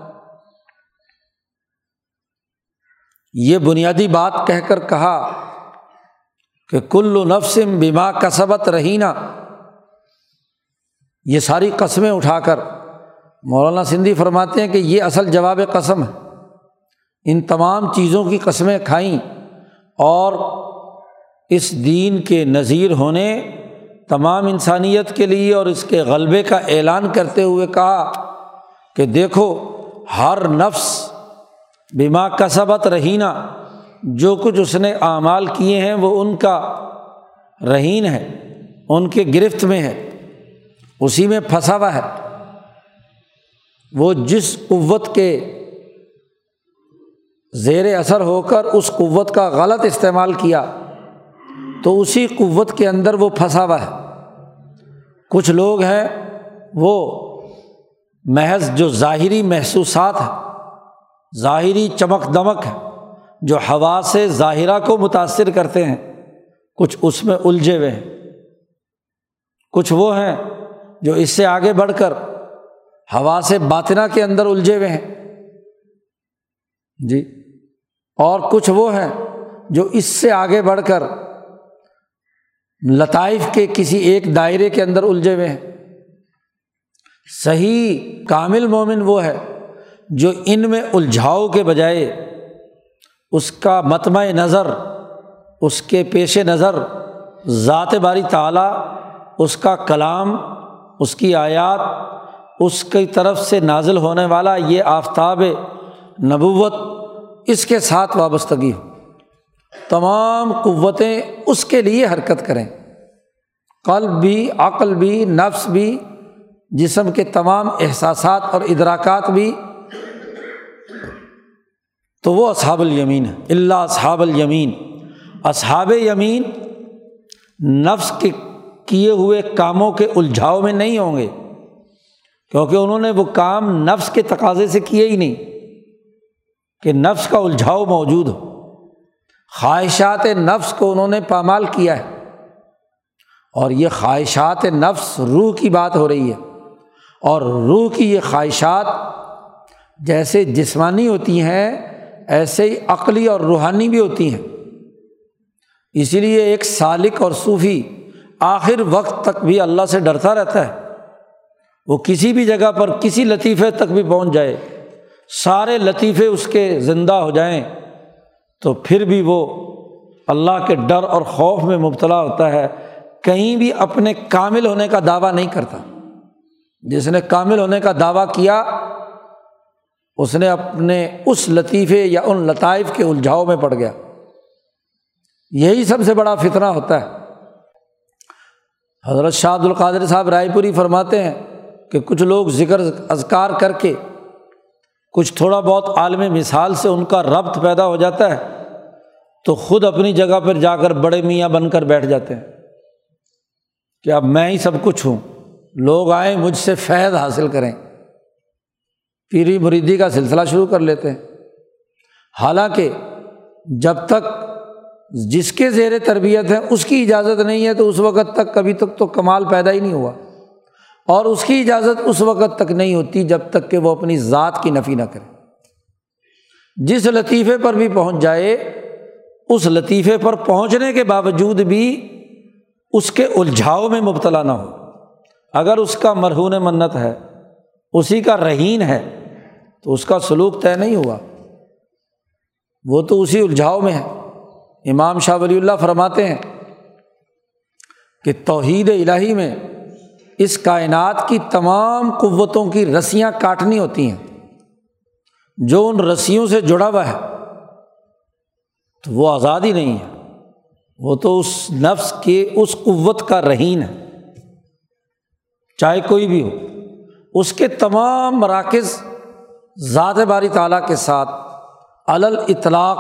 یہ بنیادی بات کہہ کر کہا کہ کل نفسم بیما کسبت رہینا یہ ساری قسمیں اٹھا کر مولانا سندھی فرماتے ہیں کہ یہ اصل جواب قسم ہے۔ ان تمام چیزوں کی قسمیں کھائیں اور اس دین کے نظیر ہونے تمام انسانیت کے لیے اور اس کے غلبے کا اعلان کرتے ہوئے کہا کہ دیکھو، ہر نفس بیما کسبت رہینہ، جو کچھ اس نے اعمال کیے ہیں وہ ان کا رہین ہے، ان کے گرفت میں ہے، اسی میں پھنسا ہوا ہے۔ وہ جس قوت کے زیر اثر ہو کر اس قوت کا غلط استعمال کیا، تو اسی قوت کے اندر وہ پھنسا ہوا ہے۔ کچھ لوگ ہیں، وہ محض جو ظاہری محسوسات ہے ظاہری چمک دمک ہے، جو ہوا سے ظاہرہ کو متاثر کرتے ہیں۔ کچھ اس میں الجھے ہوئے ہیں۔ کچھ وہ ہیں جو اس سے آگے بڑھ کر ہوا سے باطنا کے اندر الجھے ہوئے ہیں۔ جی اور کچھ وہ ہیں جو اس سے آگے بڑھ کر لطائف کے کسی ایک دائرے کے اندر الجھے ہوئے ہیں۔ صحیح کامل مومن وہ ہے جو ان میں الجھاؤ کے بجائے اس کا متمع نظر، اس کے پیش نظر، ذات باری تعلیٰ اس کا کلام، اس کی آیات، اس کی طرف سے نازل ہونے والا یہ آفتاب نبوت اس کے ساتھ وابستگی ہو۔ تمام قوتیں اس کے لیے حرکت کریں۔ قلب بھی، عقل بھی، نفس بھی، جسم کے تمام احساسات اور ادراکات بھی تو وہ اصحاب الیمین ہے اللہ اصحاب الیمین۔ اصحاب یمین نفس کے کیے ہوئے کاموں کے الجھاؤ میں نہیں ہوں گے، کیونکہ انہوں نے وہ کام نفس کے تقاضے سے کیے ہی نہیں، کہ نفس کا الجھاؤ موجود ہو۔ خواہشات نفس کو انہوں نے پامال کیا ہے۔ اور یہ خواہشات نفس روح کی بات ہو رہی ہے۔ اور روح کی یہ خواہشات جیسے جسمانی ہوتی ہیں ایسے ہی عقلی اور روحانی بھی ہوتی ہیں۔ اسی لیے ایک سالق اور صوفی آخر وقت تک بھی اللہ سے ڈرتا رہتا ہے۔ وہ کسی بھی جگہ پر کسی لطیفے تک بھی پہنچ جائے، سارے لطیفے اس کے زندہ ہو جائیں، تو پھر بھی وہ اللہ کے ڈر اور خوف میں مبتلا ہوتا ہے۔ کہیں بھی اپنے کامل ہونے کا دعویٰ نہیں کرتا۔ جس نے کامل ہونے کا دعویٰ کیا اس نے اپنے اس لطیفے یا ان لطائف کے الجھاؤ میں پڑ گیا۔ یہی سب سے بڑا فتنہ ہوتا ہے۔ حضرت شاہد القادر صاحب رائے پوری فرماتے ہیں کہ کچھ لوگ ذکر اذکار کر کے کچھ تھوڑا بہت عالم مثال سے ان کا ربط پیدا ہو جاتا ہے تو خود اپنی جگہ پر جا کر بڑے میاں بن کر بیٹھ جاتے ہیں۔ کہ اب میں ہی سب کچھ ہوں۔ لوگ آئیں مجھ سے فیض حاصل کریں۔ پیری مریدی کا سلسلہ شروع کر لیتے ہیں۔ حالانکہ جب تک جس کے زیر تربیت ہے، اس کی اجازت نہیں ہے تو اس وقت تک کبھی تک تو کمال پیدا ہی نہیں ہوا۔ اور اس کی اجازت اس وقت تک نہیں ہوتی جب تک کہ وہ اپنی ذات کی نفی نہ کرے۔ جس لطیفے پر بھی پہنچ جائے، اس لطیفے پر پہنچنے کے باوجود بھی اس کے الجھاؤ میں مبتلا نہ ہو۔ اگر اس کا مرہون منت ہے، اسی کا رہین ہے تو اس کا سلوک طے نہیں ہوا۔ وہ تو اسی الجھاؤ میں ہے۔ امام شاہ ولی اللہ فرماتے ہیں کہ توحید الہی میں اس کائنات کی تمام قوتوں کی رسیاں کاٹنی ہوتی ہیں۔ جو ان رسیوں سے جڑا ہوا ہے، تو وہ آزادی نہیں ہے۔ وہ تو اس نفس کے اس قوت کا رہین ہے۔ چاہے کوئی بھی ہو، اس کے تمام مراکز ذات باری تعالیٰ کے ساتھ علل اطلاق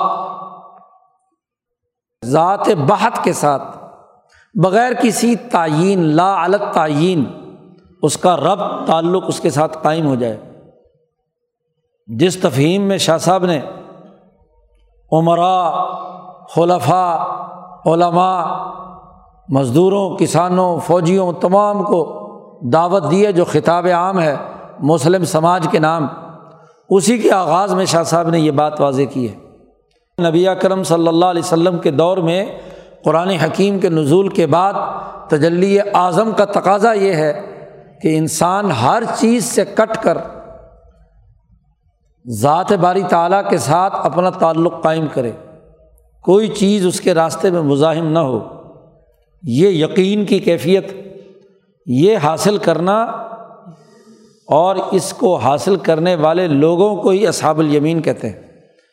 ذات بحت کے ساتھ، بغیر کسی تعین لا علت تعین اس کا رب تعلق اس کے ساتھ قائم ہو جائے۔ جس تفہیم میں شاہ صاحب نے عمرا خلفا علماء، مزدوروں، کسانوں، فوجیوں تمام کو دعوت دی ہے جو خطاب عام ہے، مسلم سماج کے نام اسی کے آغاز میں شاہ صاحب نے یہ بات واضح کی ہے۔ نبی کرم صلی اللہ علیہ وسلم کے دور میں قرآن حکیم کے نزول کے بعد تجلی اعظم کا تقاضا یہ ہے کہ انسان ہر چیز سے کٹ کر ذات باری تعالیٰ کے ساتھ اپنا تعلق قائم کرے۔ کوئی چیز اس کے راستے میں مزاحم نہ ہو۔ یہ یقین کی کیفیت، یہ حاصل کرنا اور اس کو حاصل کرنے والے لوگوں کو ہی اصحاب الیمین کہتے ہیں۔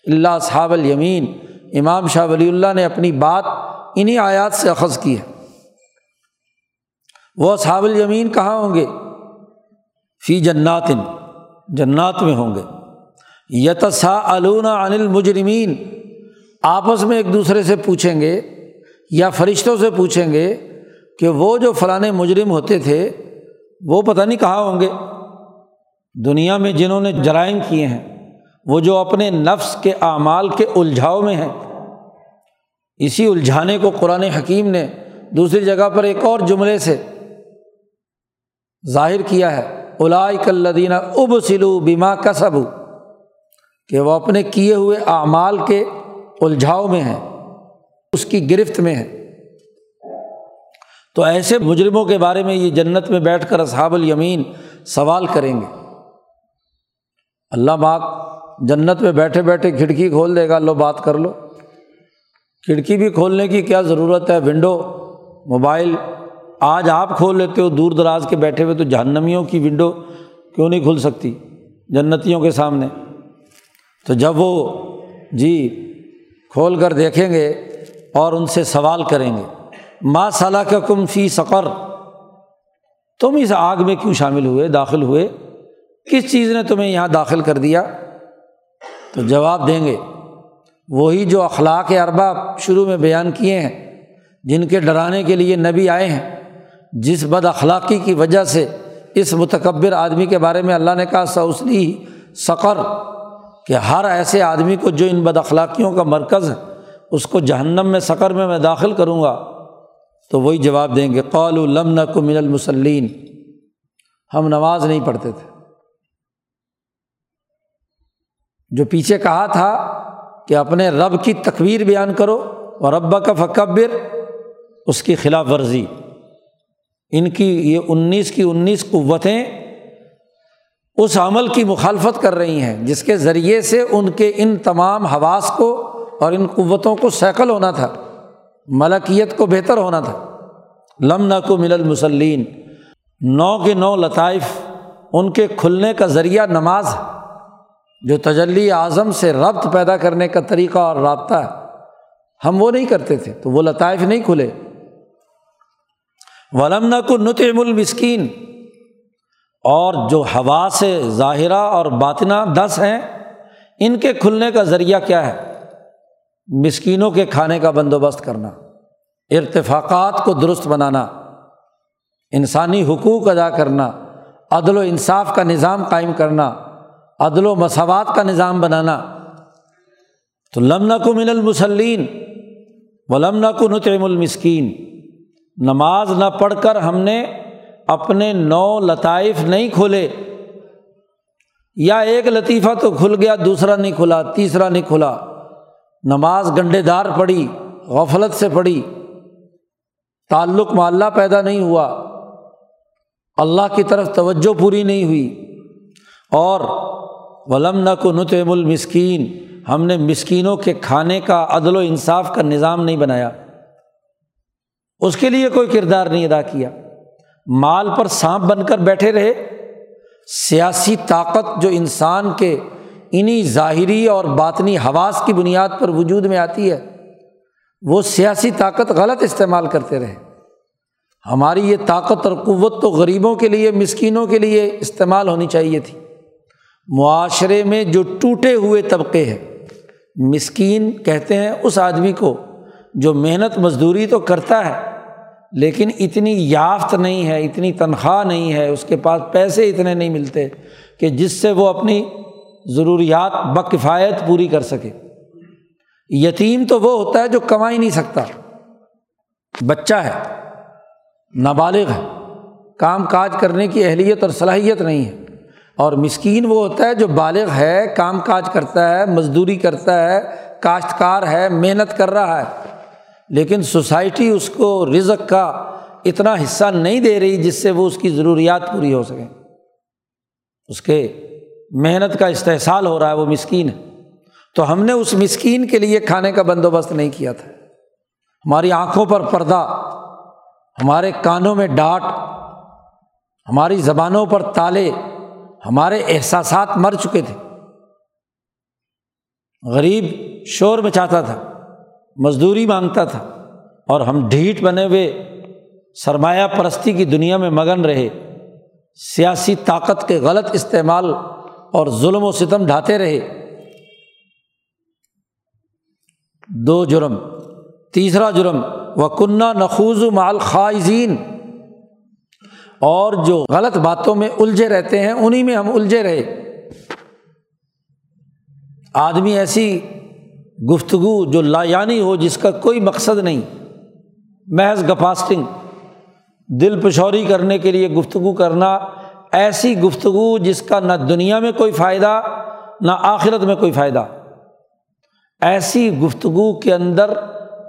اللہ اصحاب الیمین، امام شاہ ولی اللہ نے اپنی بات انہیں آیات سے اخذ کی ہے۔ وہ اصحاب الیمین کہاں ہوں گے؟ فی جنات جنات میں ہوں گے۔ یتسا علون عن المجرمین، آپس میں ایک دوسرے سے پوچھیں گے یا فرشتوں سے پوچھیں گے کہ وہ جو فلاں مجرم ہوتے تھے، وہ پتہ نہیں کہاں ہوں گے۔ دنیا میں جنہوں نے جرائم کیے ہیں، وہ جو اپنے نفس کے اعمال کے الجھاؤ میں ہیں۔ اسی الجھانے کو قرآن حکیم نے دوسری جگہ پر ایک اور جملے سے ظاہر کیا ہے۔ کلدینہ اب سلو بیما کسب کہ وہ اپنے کیے ہوئے اعمال کے الجھاؤ میں ہیں، اس کی گرفت میں ہے تو ایسے مجرموں کے بارے میں یہ جنت میں بیٹھ کر اصحاب الیمین سوال کریں گے۔ اللہ باغ جنت میں بیٹھے بیٹھے کھڑکی کھول دے گا، لو بات کر لو۔ کھڑکی بھی کھولنے کی کیا ضرورت ہے؟ ونڈو موبائل آج آپ کھول لیتے ہو، دور دراز کے بیٹھے ہوئے تو جہنمیوں کی ونڈو کیوں نہیں کھل سکتی؟ جنتیوں کے سامنے۔ تو جب وہ جی کھول کر دیکھیں گے اور ان سے سوال کریں گے ماں صلاح کا کم فی سقر؟ تم اس آگ میں کیوں شامل ہوئے، داخل ہوئے؟ کس چیز نے تمہیں یہاں داخل کر دیا؟ تو جواب دیں گے، وہی جو اخلاق اربا شروع میں بیان کیے ہیں، جن کے ڈرانے کے لیے نبی آئے ہیں، جس بد اخلاقی کی وجہ سے اس متکبر آدمی کے بارے میں اللہ نے کہا سوسلی سقر کہ ہر ایسے آدمی کو جو ان بد اخلاقیوں کا مرکز ہے، اس کو جہنم میں سقر میں میں داخل کروں گا۔ تو وہی جواب دیں گے قول الم کو من المسلین ہم نماز نہیں پڑھتے تھے۔ جو پیچھے کہا تھا کہ اپنے رب کی تقویر بیان کرو اور رب کا فکبر، اس کی خلاف ورزی۔ ان کی یہ انیس کی انیس قوتیں اس عمل کی مخالفت کر رہی ہیں، جس کے ذریعے سے ان کے ان تمام حواس کو اور ان قوتوں کو سیکل ہونا تھا، ملکیت کو بہتر ہونا تھا۔ لم کو مل المسلین نو کے نو لطائف، ان کے کھلنے کا ذریعہ نماز۔ ہے جو تجلی اعظم سے ربط پیدا کرنے کا طریقہ اور رابطہ ہے، ہم وہ نہیں کرتے تھے، تو وہ لطائف نہیں کھلے۔ ولمنا کو نتم المسکین اور جو ہوا سے ظاہرہ اور باطنہ دس ہیں، ان کے کھلنے کا ذریعہ کیا ہے؟ مسکینوں کے کھانے کا بندوبست کرنا۔ ارتفاقات کو درست بنانا۔ انسانی حقوق ادا کرنا۔ عدل و انصاف کا نظام قائم کرنا۔ عدل و مساوات کا نظام بنانا۔ تو لمنا کو من المسلین و لمنا کو نتم المسکین۔ نماز نہ پڑھ کر ہم نے اپنے نو لطائف نہیں کھولے۔ یا ایک لطیفہ تو کھل گیا، دوسرا نہیں کھلا، تیسرا نہیں کھلا۔ نماز گنڈے دار پڑی، غفلت سے پڑی۔ تعلق معلّہ پیدا نہیں ہوا۔ اللہ کی طرف توجہ پوری نہیں ہوئی۔ اور ولم نہ کو نتم المسکین، ہم نے مسکینوں کے کھانے کا عدل و انصاف کا نظام نہیں بنایا۔ اس کے لیے کوئی کردار نہیں ادا کیا۔ مال پر سانپ بن کر بیٹھے رہے۔ سیاسی طاقت جو انسان کے انہیں ظاہری اور باطنی حواس کی بنیاد پر وجود میں آتی ہے، وہ سیاسی طاقت غلط استعمال کرتے رہے۔ ہماری یہ طاقت اور قوت تو غریبوں کے لیے، مسکینوں کے لیے استعمال ہونی چاہیے تھی۔ معاشرے میں جو ٹوٹے ہوئے طبقے ہیں، مسکین کہتے ہیں اس آدمی کو جو محنت مزدوری تو کرتا ہے، لیکن اتنی یافت نہیں ہے، اتنی تنخواہ نہیں ہے، اس کے پاس پیسے اتنے نہیں ملتے کہ جس سے وہ اپنی ضروریات بکفایت پوری کر سکے۔ یتیم تو وہ ہوتا ہے جو کما ہی نہیں سکتا۔ بچہ ہے، نابالغ ہے، کام کاج کرنے کی اہلیت اور صلاحیت نہیں ہے۔ اور مسکین وہ ہوتا ہے جو بالغ ہے، کام کاج کرتا ہے، مزدوری کرتا ہے، کاشتکار ہے، محنت کر رہا ہے۔ لیکن سوسائٹی اس کو رزق کا اتنا حصہ نہیں دے رہی جس سے وہ اس کی ضروریات پوری ہو سکیں۔ اس کے محنت کا استحصال ہو رہا ہے، وہ مسکین ہے۔ تو ہم نے اس مسکین کے لیے کھانے کا بندوبست نہیں کیا تھا۔ ہماری آنکھوں پر پردہ، ہمارے کانوں میں ڈانٹ ہماری زبانوں پر تالے ہمارے احساسات مر چکے تھے۔ غریب شور مچاتا تھا، مزدوری مانگتا تھا اور ہم ڈھیٹ بنے ہوئے سرمایہ پرستی کی دنیا میں مگن رہے۔ سیاسی طاقت کے غلط استعمال اور ظلم و ستم ڈھاتے رہے۔ دو جرم، تیسرا جرم و کنہ نخوز مال خائزین اور جو غلط باتوں میں الجھے رہتے ہیں انہیں میں ہم الجھے رہے۔ آدمی ایسی گفتگو جو لا یعنی ہو جس کا کوئی مقصد نہیں۔ محض گفاسٹنگ دل پشوری کرنے کے لیے گفتگو کرنا، ایسی گفتگو جس کا نہ دنیا میں کوئی فائدہ، نہ آخرت میں کوئی فائدہ۔ ایسی گفتگو کے اندر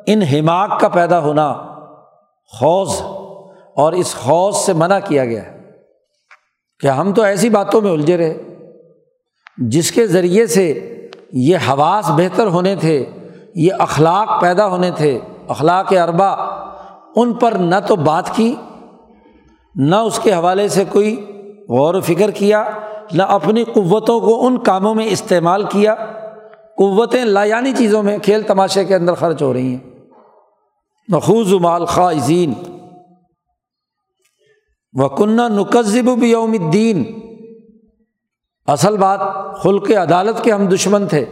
ان حماق کا پیدا ہونا حوض اور اس حوض سے منع کیا گیا ہے کہ ہم تو ایسی باتوں میں الجھے رہے جس کے ذریعے سے یہ حواس بہتر ہونے تھے، یہ اخلاق پیدا ہونے تھے، اخلاق اربا ان پر نہ تو بات کی، نہ اس کے حوالے سے کوئی غور و فکر کیا، نہ اپنی قوتوں کو ان کاموں میں استعمال کیا۔ قوتیں لایانی چیزوں میں کھیل تماشے کے اندر خرچ ہو رہی ہیں۔ نخوز مال خواہزین و کنہ نقذب یوم الدین اصل بات خلق عدالت کے ہم دشمن تھے،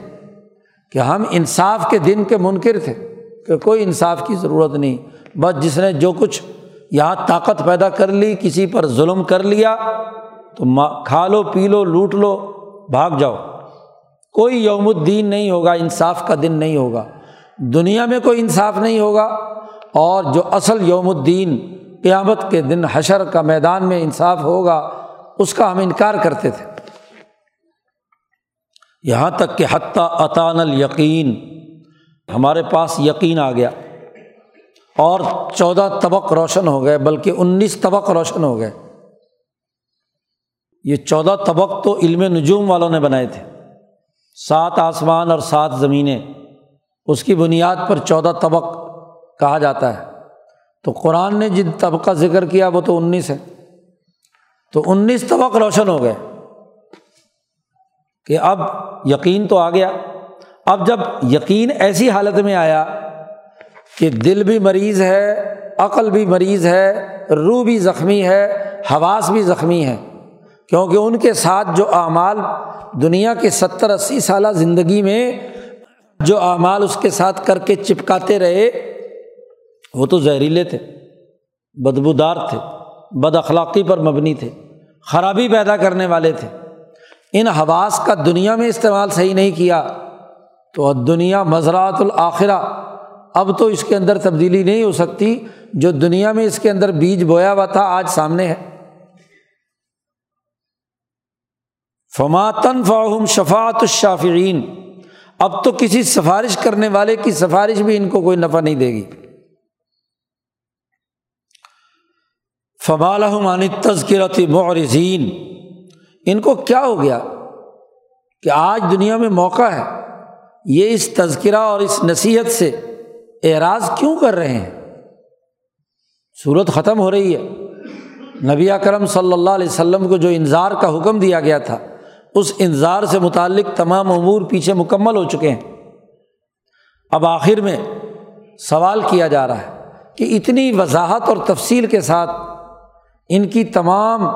کہ ہم انصاف کے دن کے منکر تھے، کہ کوئی انصاف کی ضرورت نہیں۔ بس جس نے جو کچھ یہاں طاقت پیدا کر لی، کسی پر ظلم کر لیا، تو کھا لو، پی لو، لوٹ لو، بھاگ جاؤ۔ کوئی یوم الدین نہیں ہوگا، انصاف کا دن نہیں ہوگا۔ دنیا میں کوئی انصاف نہیں ہوگا، اور جو اصل یوم الدین قیامت کے دن حشر کا میدان میں انصاف ہوگا، اس کا ہم انکار کرتے تھے۔ یہاں تک کہ حتیٰ اطان الیقین، ہمارے پاس یقین آ گیا۔ اور چودہ طبق روشن ہو گئے، بلکہ انیس طبق روشن ہو گئے۔ یہ چودہ طبق تو علم نجوم والوں نے بنائے تھے۔ سات آسمان اور سات زمینیں، اس کی بنیاد پر چودہ طبق کہا جاتا ہے۔ تو قرآن نے جن طبق کا ذکر کیا وہ تو انیس ہے تو انیس طبق روشن ہو گئے کہ اب یقین تو آ گیا۔ اب جب یقین ایسی حالت میں آیا کہ دل بھی مریض ہے، عقل بھی مریض ہے، روح بھی زخمی ہے، حواس بھی زخمی ہے کیونکہ ان کے ساتھ جو اعمال دنیا کے ستر اسی سالہ زندگی میں جو اعمال اس کے ساتھ کر کے چپکاتے رہے وہ تو زہریلے تھے، بدبودار تھے، بد اخلاقی پر مبنی تھے، خرابی پیدا کرنے والے تھے۔ ان حواس کا دنیا میں استعمال صحیح نہیں کیا تو دنیا مزرات الآخرہ اب تو اس کے اندر تبدیلی نہیں ہو سکتی جو دنیا میں اس کے اندر بیج بویا ہوا تھا آج سامنے ہے۔ فماتن فاہم شفات الشافرین اب تو کسی سفارش کرنے والے کی سفارش بھی ان کو کوئی نفع نہیں دے گی۔ فمالحمان تذکرت معرزین ان کو کیا ہو گیا کہ آج دنیا میں موقع ہے یہ اس تذکرہ اور اس نصیحت سے اعراض کیوں کر رہے ہیں؟ صورت ختم ہو رہی ہے۔ نبی کرم صلی اللہ علیہ وسلم کو جو انظار کا حکم دیا گیا تھا، اس انظار سے متعلق تمام امور پیچھے مکمل ہو چکے ہیں۔ اب آخر میں سوال کیا جا رہا ہے کہ اتنی وضاحت اور تفصیل کے ساتھ ان کی تمام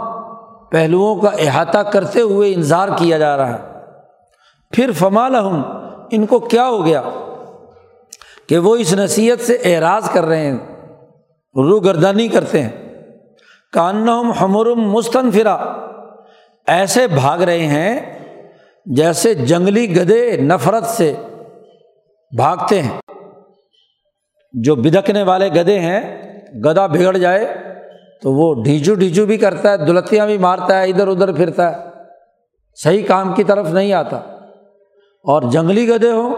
پہلوؤں کا احاطہ کرتے ہوئے انظار کیا جا رہا ہے۔ پھر فمال ہم ان کو کیا ہو گیا؟ کہ وہ اس نصیحت سے اعراض کر رہے ہیں رو گردانی کرتے ہیں۔ کانم ہمرم مستنفرا ایسے بھاگ رہے ہیں جیسے جنگلی گدے نفرت سے بھاگتے ہیں۔ جو بدکنے والے گدے ہیں، گدا بگڑ جائے تو وہ ڈھیچو ڈھیچو بھی کرتا ہے، دلتیاں بھی مارتا ہے، ادھر ادھر پھرتا ہے۔ صحیح کام کی طرف نہیں آتا۔ اور جنگلی گدے ہوں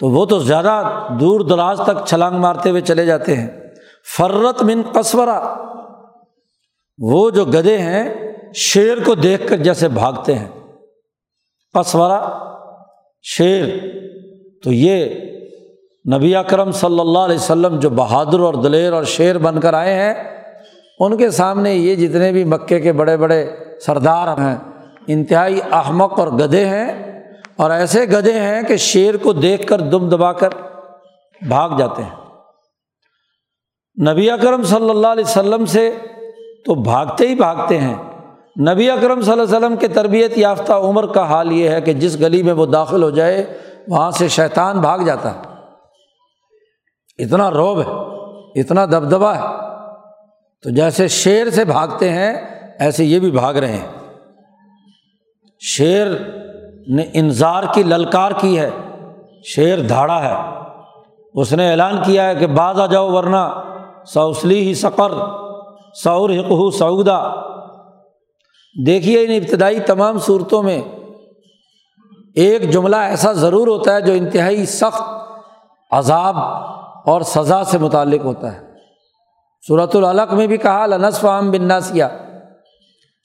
تو وہ تو زیادہ دور دراز تک چھلانگ مارتے ہوئے چلے جاتے ہیں۔ فرت من قصورہ۔ وہ جو گدے ہیں، شیر کو دیکھ کر جیسے بھاگتے ہیں۔ قصورہ، شیر۔ تو یہ نبی اکرم صلی اللہ علیہ وسلم جو بہادر اور دلیر اور شیر بن کر آئے ہیں ان کے سامنے یہ جتنے بھی مکے کے بڑے بڑے سردار ہیں، انتہائی احمق اور گدھے ہیں، اور ایسے گدھے ہیں کہ شیر کو دیکھ کر دم دبا کر بھاگ جاتے ہیں۔ نبی اکرم صلی اللہ علیہ وسلم سے تو بھاگتے ہی بھاگتے ہیں۔ نبی اکرم صلی اللہ علیہ وسلم کے تربیت یافتہ عمر کا حال یہ ہے کہ جس گلی میں وہ داخل ہو جائے، وہاں سے شیطان بھاگ جاتا ہے۔ اتنا روب ہے، اتنا دبدبا ہے۔ تو جیسے شیر سے بھاگتے ہیں، ایسے یہ بھی بھاگ رہے ہیں۔ شیر نے انظار کی للکار کی ہے، شیر دھاڑا ہے۔ اس نے اعلان کیا ہے کہ باز آ جاؤ ورنہ سوسلی ہی سقر سعور حقہ سعودہ دیکھیے ان ابتدائی تمام صورتوں میں ایک جملہ ایسا ضرور ہوتا ہے جو انتہائی سخت عذاب اور سزا سے متعلق ہوتا ہے۔ صورت العلق میں بھی کہا، لنصف عام بناسیا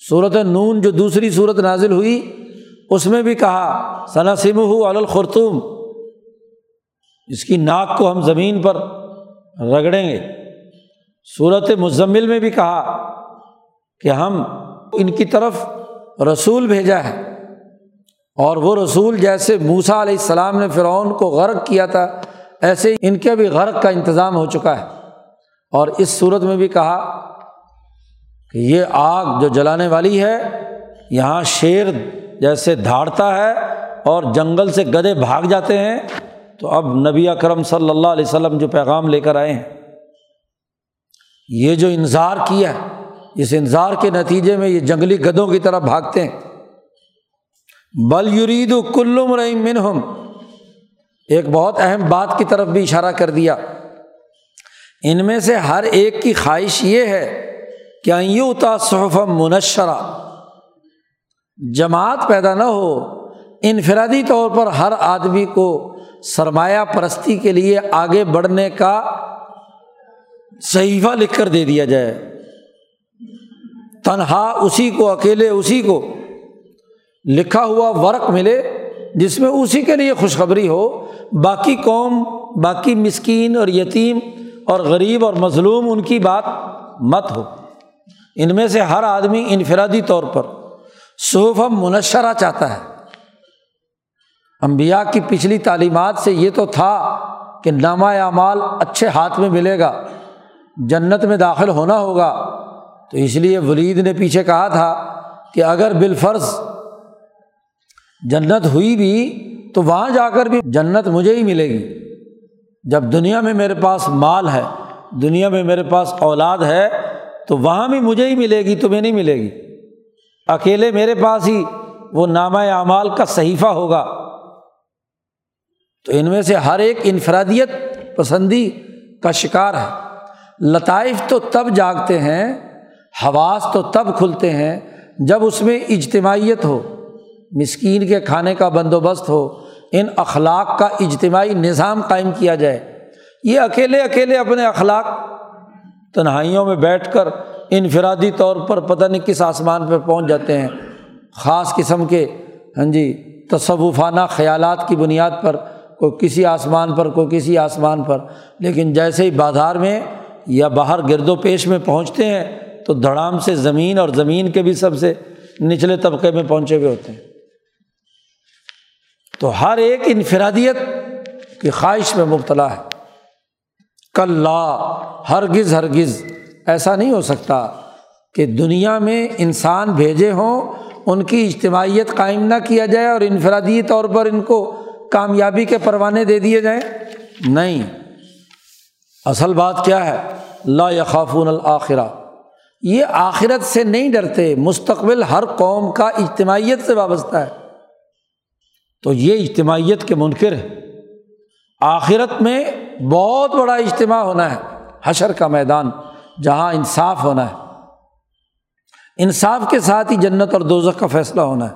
صورت نون جو دوسری صورت نازل ہوئی، اس میں بھی کہا ثناسم الخرتوم اس کی ناک کو ہم زمین پر رگڑیں گے۔ صورت مزمل میں بھی کہا کہ ہم ان کی طرف رسول بھیجا ہے۔ اور وہ رسول جیسے موسا علیہ السلام نے فرعون کو غرق کیا تھا، ایسے ان کے بھی غرق کا انتظام ہو چکا ہے۔ اور اس صورت میں بھی کہا کہ یہ آگ جو جلانے والی ہے، یہاں شیر جیسے دھاڑتا ہے اور جنگل سے گدے بھاگ جاتے ہیں، تو اب نبی اکرم صلی اللہ علیہ وسلم جو پیغام لے کر آئے ہیں، یہ جو انظار کیا اس انظار کے نتیجے میں یہ جنگلی گدوں کی طرف بھاگتے ہیں۔ بل یرید کلم رحیم منہم۔ ایک بہت اہم بات کی طرف بھی اشارہ کر دیا۔ ان میں سے ہر ایک کی خواہش یہ ہے کہ ایوتا صحف منشرہ۔ جماعت پیدا نہ ہو، انفرادی طور پر ہر آدمی کو سرمایہ پرستی کے لیے آگے بڑھنے کا صحیفہ لکھ کر دے دیا جائے۔ تنہا اسی کو، اکیلے اسی کو لکھا ہوا ورق ملے جس میں اسی کے لیے خوشخبری ہو۔ باقی قوم، باقی مسکین اور یتیم اور غریب اور مظلوم ان کی بات مت ہو۔ ان میں سے ہر آدمی انفرادی طور پر صحف منشرہ چاہتا ہے۔ امبیا کی پچھلی تعلیمات سے یہ تو تھا کہ نامہ اعمال اچھے ہاتھ میں ملے گا، جنت میں داخل ہونا ہوگا۔ تو اس لیے ولید نے پیچھے کہا تھا کہ اگر بالفرض جنت ہوئی بھی تو وہاں جا کر بھی جنت مجھے ہی ملے گی۔ جب دنیا میں میرے پاس مال ہے، دنیا میں میرے پاس اولاد ہے، تو وہاں بھی مجھے ہی ملے گی، تمہیں نہیں ملے گی۔ اکیلے میرے پاس ہی وہ نامہ اعمال کا صحیفہ ہوگا۔ تو ان میں سے ہر ایک انفرادیت پسندی کا شکار ہے۔ لطائف تو تب جاگتے ہیں، حواس تو تب کھلتے ہیں جب اس میں اجتماعیت ہو۔ مسکین کے کھانے کا بندوبست ہو ان اخلاق کا اجتماعی نظام قائم کیا جائے۔ یہ اکیلے اکیلے اپنے اخلاق تنہائیوں میں بیٹھ کر انفرادی طور پر پتہ نہیں کس آسمان پہ پہنچ جاتے ہیں۔ خاص قسم کے ہاں جی تصوفانہ خیالات کی بنیاد پر، کوئی کسی آسمان پر، کوئی کسی آسمان پر۔ لیکن جیسے ہی بازار میں یا باہر گرد و پیش میں پہنچتے ہیں، تو دھڑام سے زمین اور زمین کے بھی سب سے نچلے طبقے میں پہنچے ہوئے ہوتے ہیں۔ تو ہر ایک انفرادیت کی خواہش میں مبتلا ہے۔ کل لا ہرگز ہرگز ایسا نہیں ہو سکتا کہ دنیا میں انسان بھیجے ہوں، ان کی اجتماعیت قائم نہ کیا جائے اور انفرادی طور پر ان کو کامیابی کے پروانے دے دیے جائیں۔ نہیں۔ اصل بات کیا ہے؟ لا یخافون الآخرہ یہ آخرت سے نہیں ڈرتے، مستقبل ہر قوم کا اجتماعیت سے وابستہ ہے۔ تو یہ اجتماعیت کے منکر ہے آخرت میں بہت بڑا اجتماع ہونا ہے۔ حشر کا میدان جہاں انصاف ہونا ہے۔ انصاف کے ساتھ ہی جنت اور دوزخ کا فیصلہ ہونا ہے۔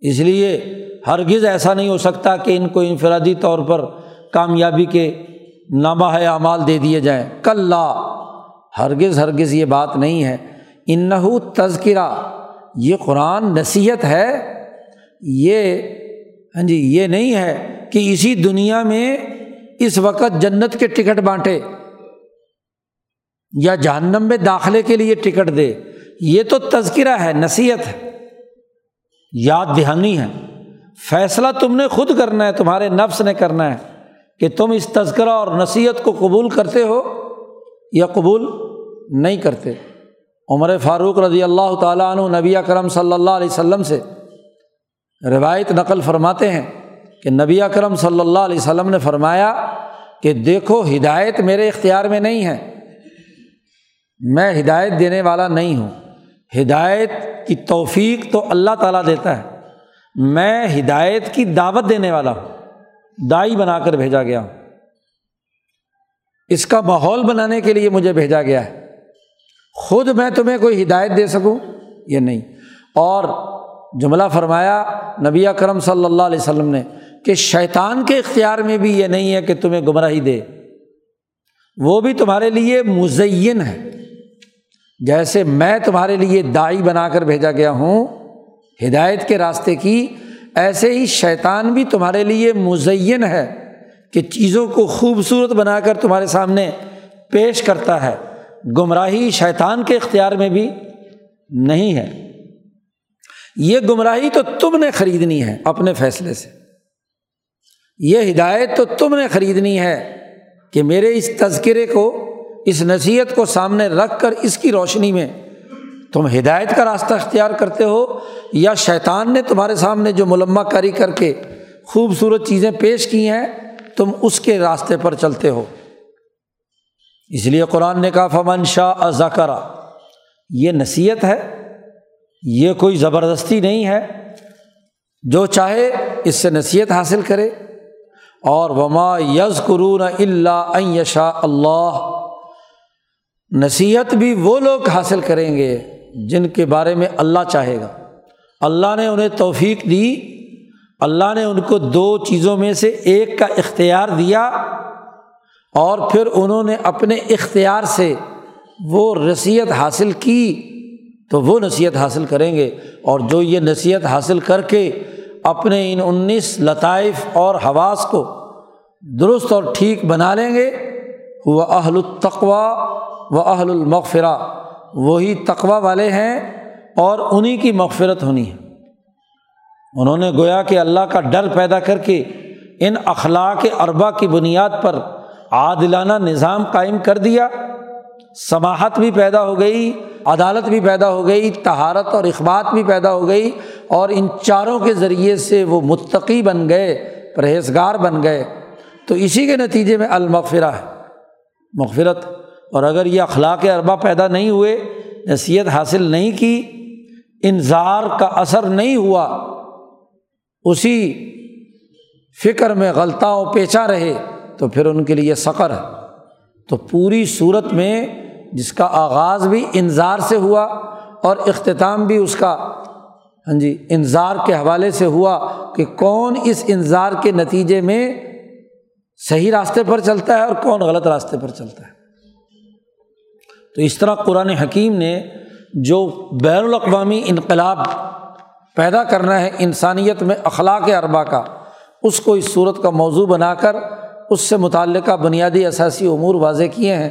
اس لیے ہرگز ایسا نہیں ہو سکتا کہ ان کو انفرادی طور پر کامیابی کے نامہ اعمال دے دیے جائیں۔ کل لا ہرگز ہرگز یہ بات نہیں ہے۔ انہو تذکرہ، یہ قرآن نصیحت ہے۔ یہ ہاں جی یہ نہیں ہے کہ اسی دنیا میں اس وقت جنت کے ٹکٹ بانٹے یا جہنم میں داخلے کے لیے ٹکٹ دے۔ یہ تو تذکرہ ہے، نصیحت ہے، یاد دہانی ہے۔ فیصلہ تم نے خود کرنا ہے، تمہارے نفس نے کرنا ہے کہ تم اس تذکرہ اور نصیحت کو قبول کرتے ہو یا قبول نہیں کرتے۔ عمر فاروق رضی اللہ تعالیٰ عنہ نبی کرم صلی اللہ علیہ وسلم سے روایت نقل فرماتے ہیں کہ نبی اکرم صلی اللہ علیہ وسلم نے فرمایا کہ دیکھو ہدایت میرے اختیار میں نہیں ہے۔ میں ہدایت دینے والا نہیں ہوں۔ ہدایت کی توفیق تو اللہ تعالیٰ دیتا ہے۔ میں ہدایت کی دعوت دینے والا ہوں۔ دائی بنا کر بھیجا گیا ہوں۔ اس کا ماحول بنانے کے لیے مجھے بھیجا گیا ہے۔ خود میں تمہیں کوئی ہدایت دے سکوں؟ یہ نہیں۔ اور جملہ فرمایا، نبی کرم صلی اللہ علیہ وسلم نے کہ شیطان کے اختیار میں بھی یہ نہیں ہے کہ تمہیں گمراہی دے۔ وہ بھی تمہارے لیے مزین ہے۔ جیسے میں تمہارے لیے دائی بنا کر بھیجا گیا ہوں، ہدایت کے راستے کی، ایسے ہی شیطان بھی تمہارے لیے مزین ہے کہ چیزوں کو خوبصورت بنا کر تمہارے سامنے پیش کرتا ہے۔ گمراہی شیطان کے اختیار میں بھی نہیں ہے۔ یہ گمراہی تو تم نے خریدنی ہے اپنے فیصلے سے۔ یہ ہدایت تو تم نے خریدنی ہے کہ میرے اس تذکرے کو، اس نصیحت کو سامنے رکھ کر اس کی روشنی میں تم ہدایت کا راستہ اختیار کرتے ہو یا شیطان نے تمہارے سامنے جو ملمہ کاری کر کے خوبصورت چیزیں پیش کی ہیں، تم اس کے راستے پر چلتے ہو۔ اس لیے قرآن نے کہا، فمن شاہ ذکرا یہ نصیحت ہے یہ کوئی زبردستی نہیں ہے۔ جو چاہے اس سے نصیحت حاصل کرے۔ اور وما یز قرون اللہ یشا اللہ نصیحت بھی وہ لوگ حاصل کریں گے جن کے بارے میں اللہ چاہے گا۔ اللہ نے انہیں توفیق دی۔ اللہ نے ان کو دو چیزوں میں سے ایک کا اختیار دیا۔ اور پھر انہوں نے اپنے اختیار سے وہ رصیت حاصل کی۔ تو وہ نصیحت حاصل کریں گے اور جو یہ نصیحت حاصل کر کے اپنے ان انیس لطائف اور حواس کو درست اور ٹھیک بنا لیں گے، وہ اہل التقوا و اہل المغفرہ، وہی تقوا والے ہیں اور انہیں کی مغفرت ہونی ہے۔ انہوں نے گویا کہ اللہ کا ڈر پیدا کر کے ان اخلاق اربا کی بنیاد پر عادلانہ نظام قائم کر دیا سماہت بھی پیدا ہو گئی عدالت بھی پیدا ہو گئی تہارت اور اخبات بھی پیدا ہو گئی اور ان چاروں کے ذریعے سے وہ متقی بن گئے، پرہیزگار بن گئے۔ تو اسی کے نتیجے میں المغفرہ ہے، مغفرت۔ اور اگر یہ اخلاق اربا پیدا نہیں ہوئے، نصیحت حاصل نہیں کی انظار کا اثر نہیں ہوا، اسی فکر میں غلطہ و پیچا رہے، تو پھر ان کے لیے سقر ہے۔ تو پوری صورت میں جس کا آغاز بھی انظار سے ہوا اور اختتام بھی اس کا ہاں جی انظار کے حوالے سے ہوا کہ کون اس انظار کے نتیجے میں صحیح راستے پر چلتا ہے اور کون غلط راستے پر چلتا ہے۔ تو اس طرح قرآن حکیم نے جو بین الاقوامی انقلاب پیدا کرنا ہے انسانیت میں اخلاق اربا کا، اس کو اس صورت کا موضوع بنا کر اس سے متعلقہ بنیادی اثاثی امور واضح کیے ہیں۔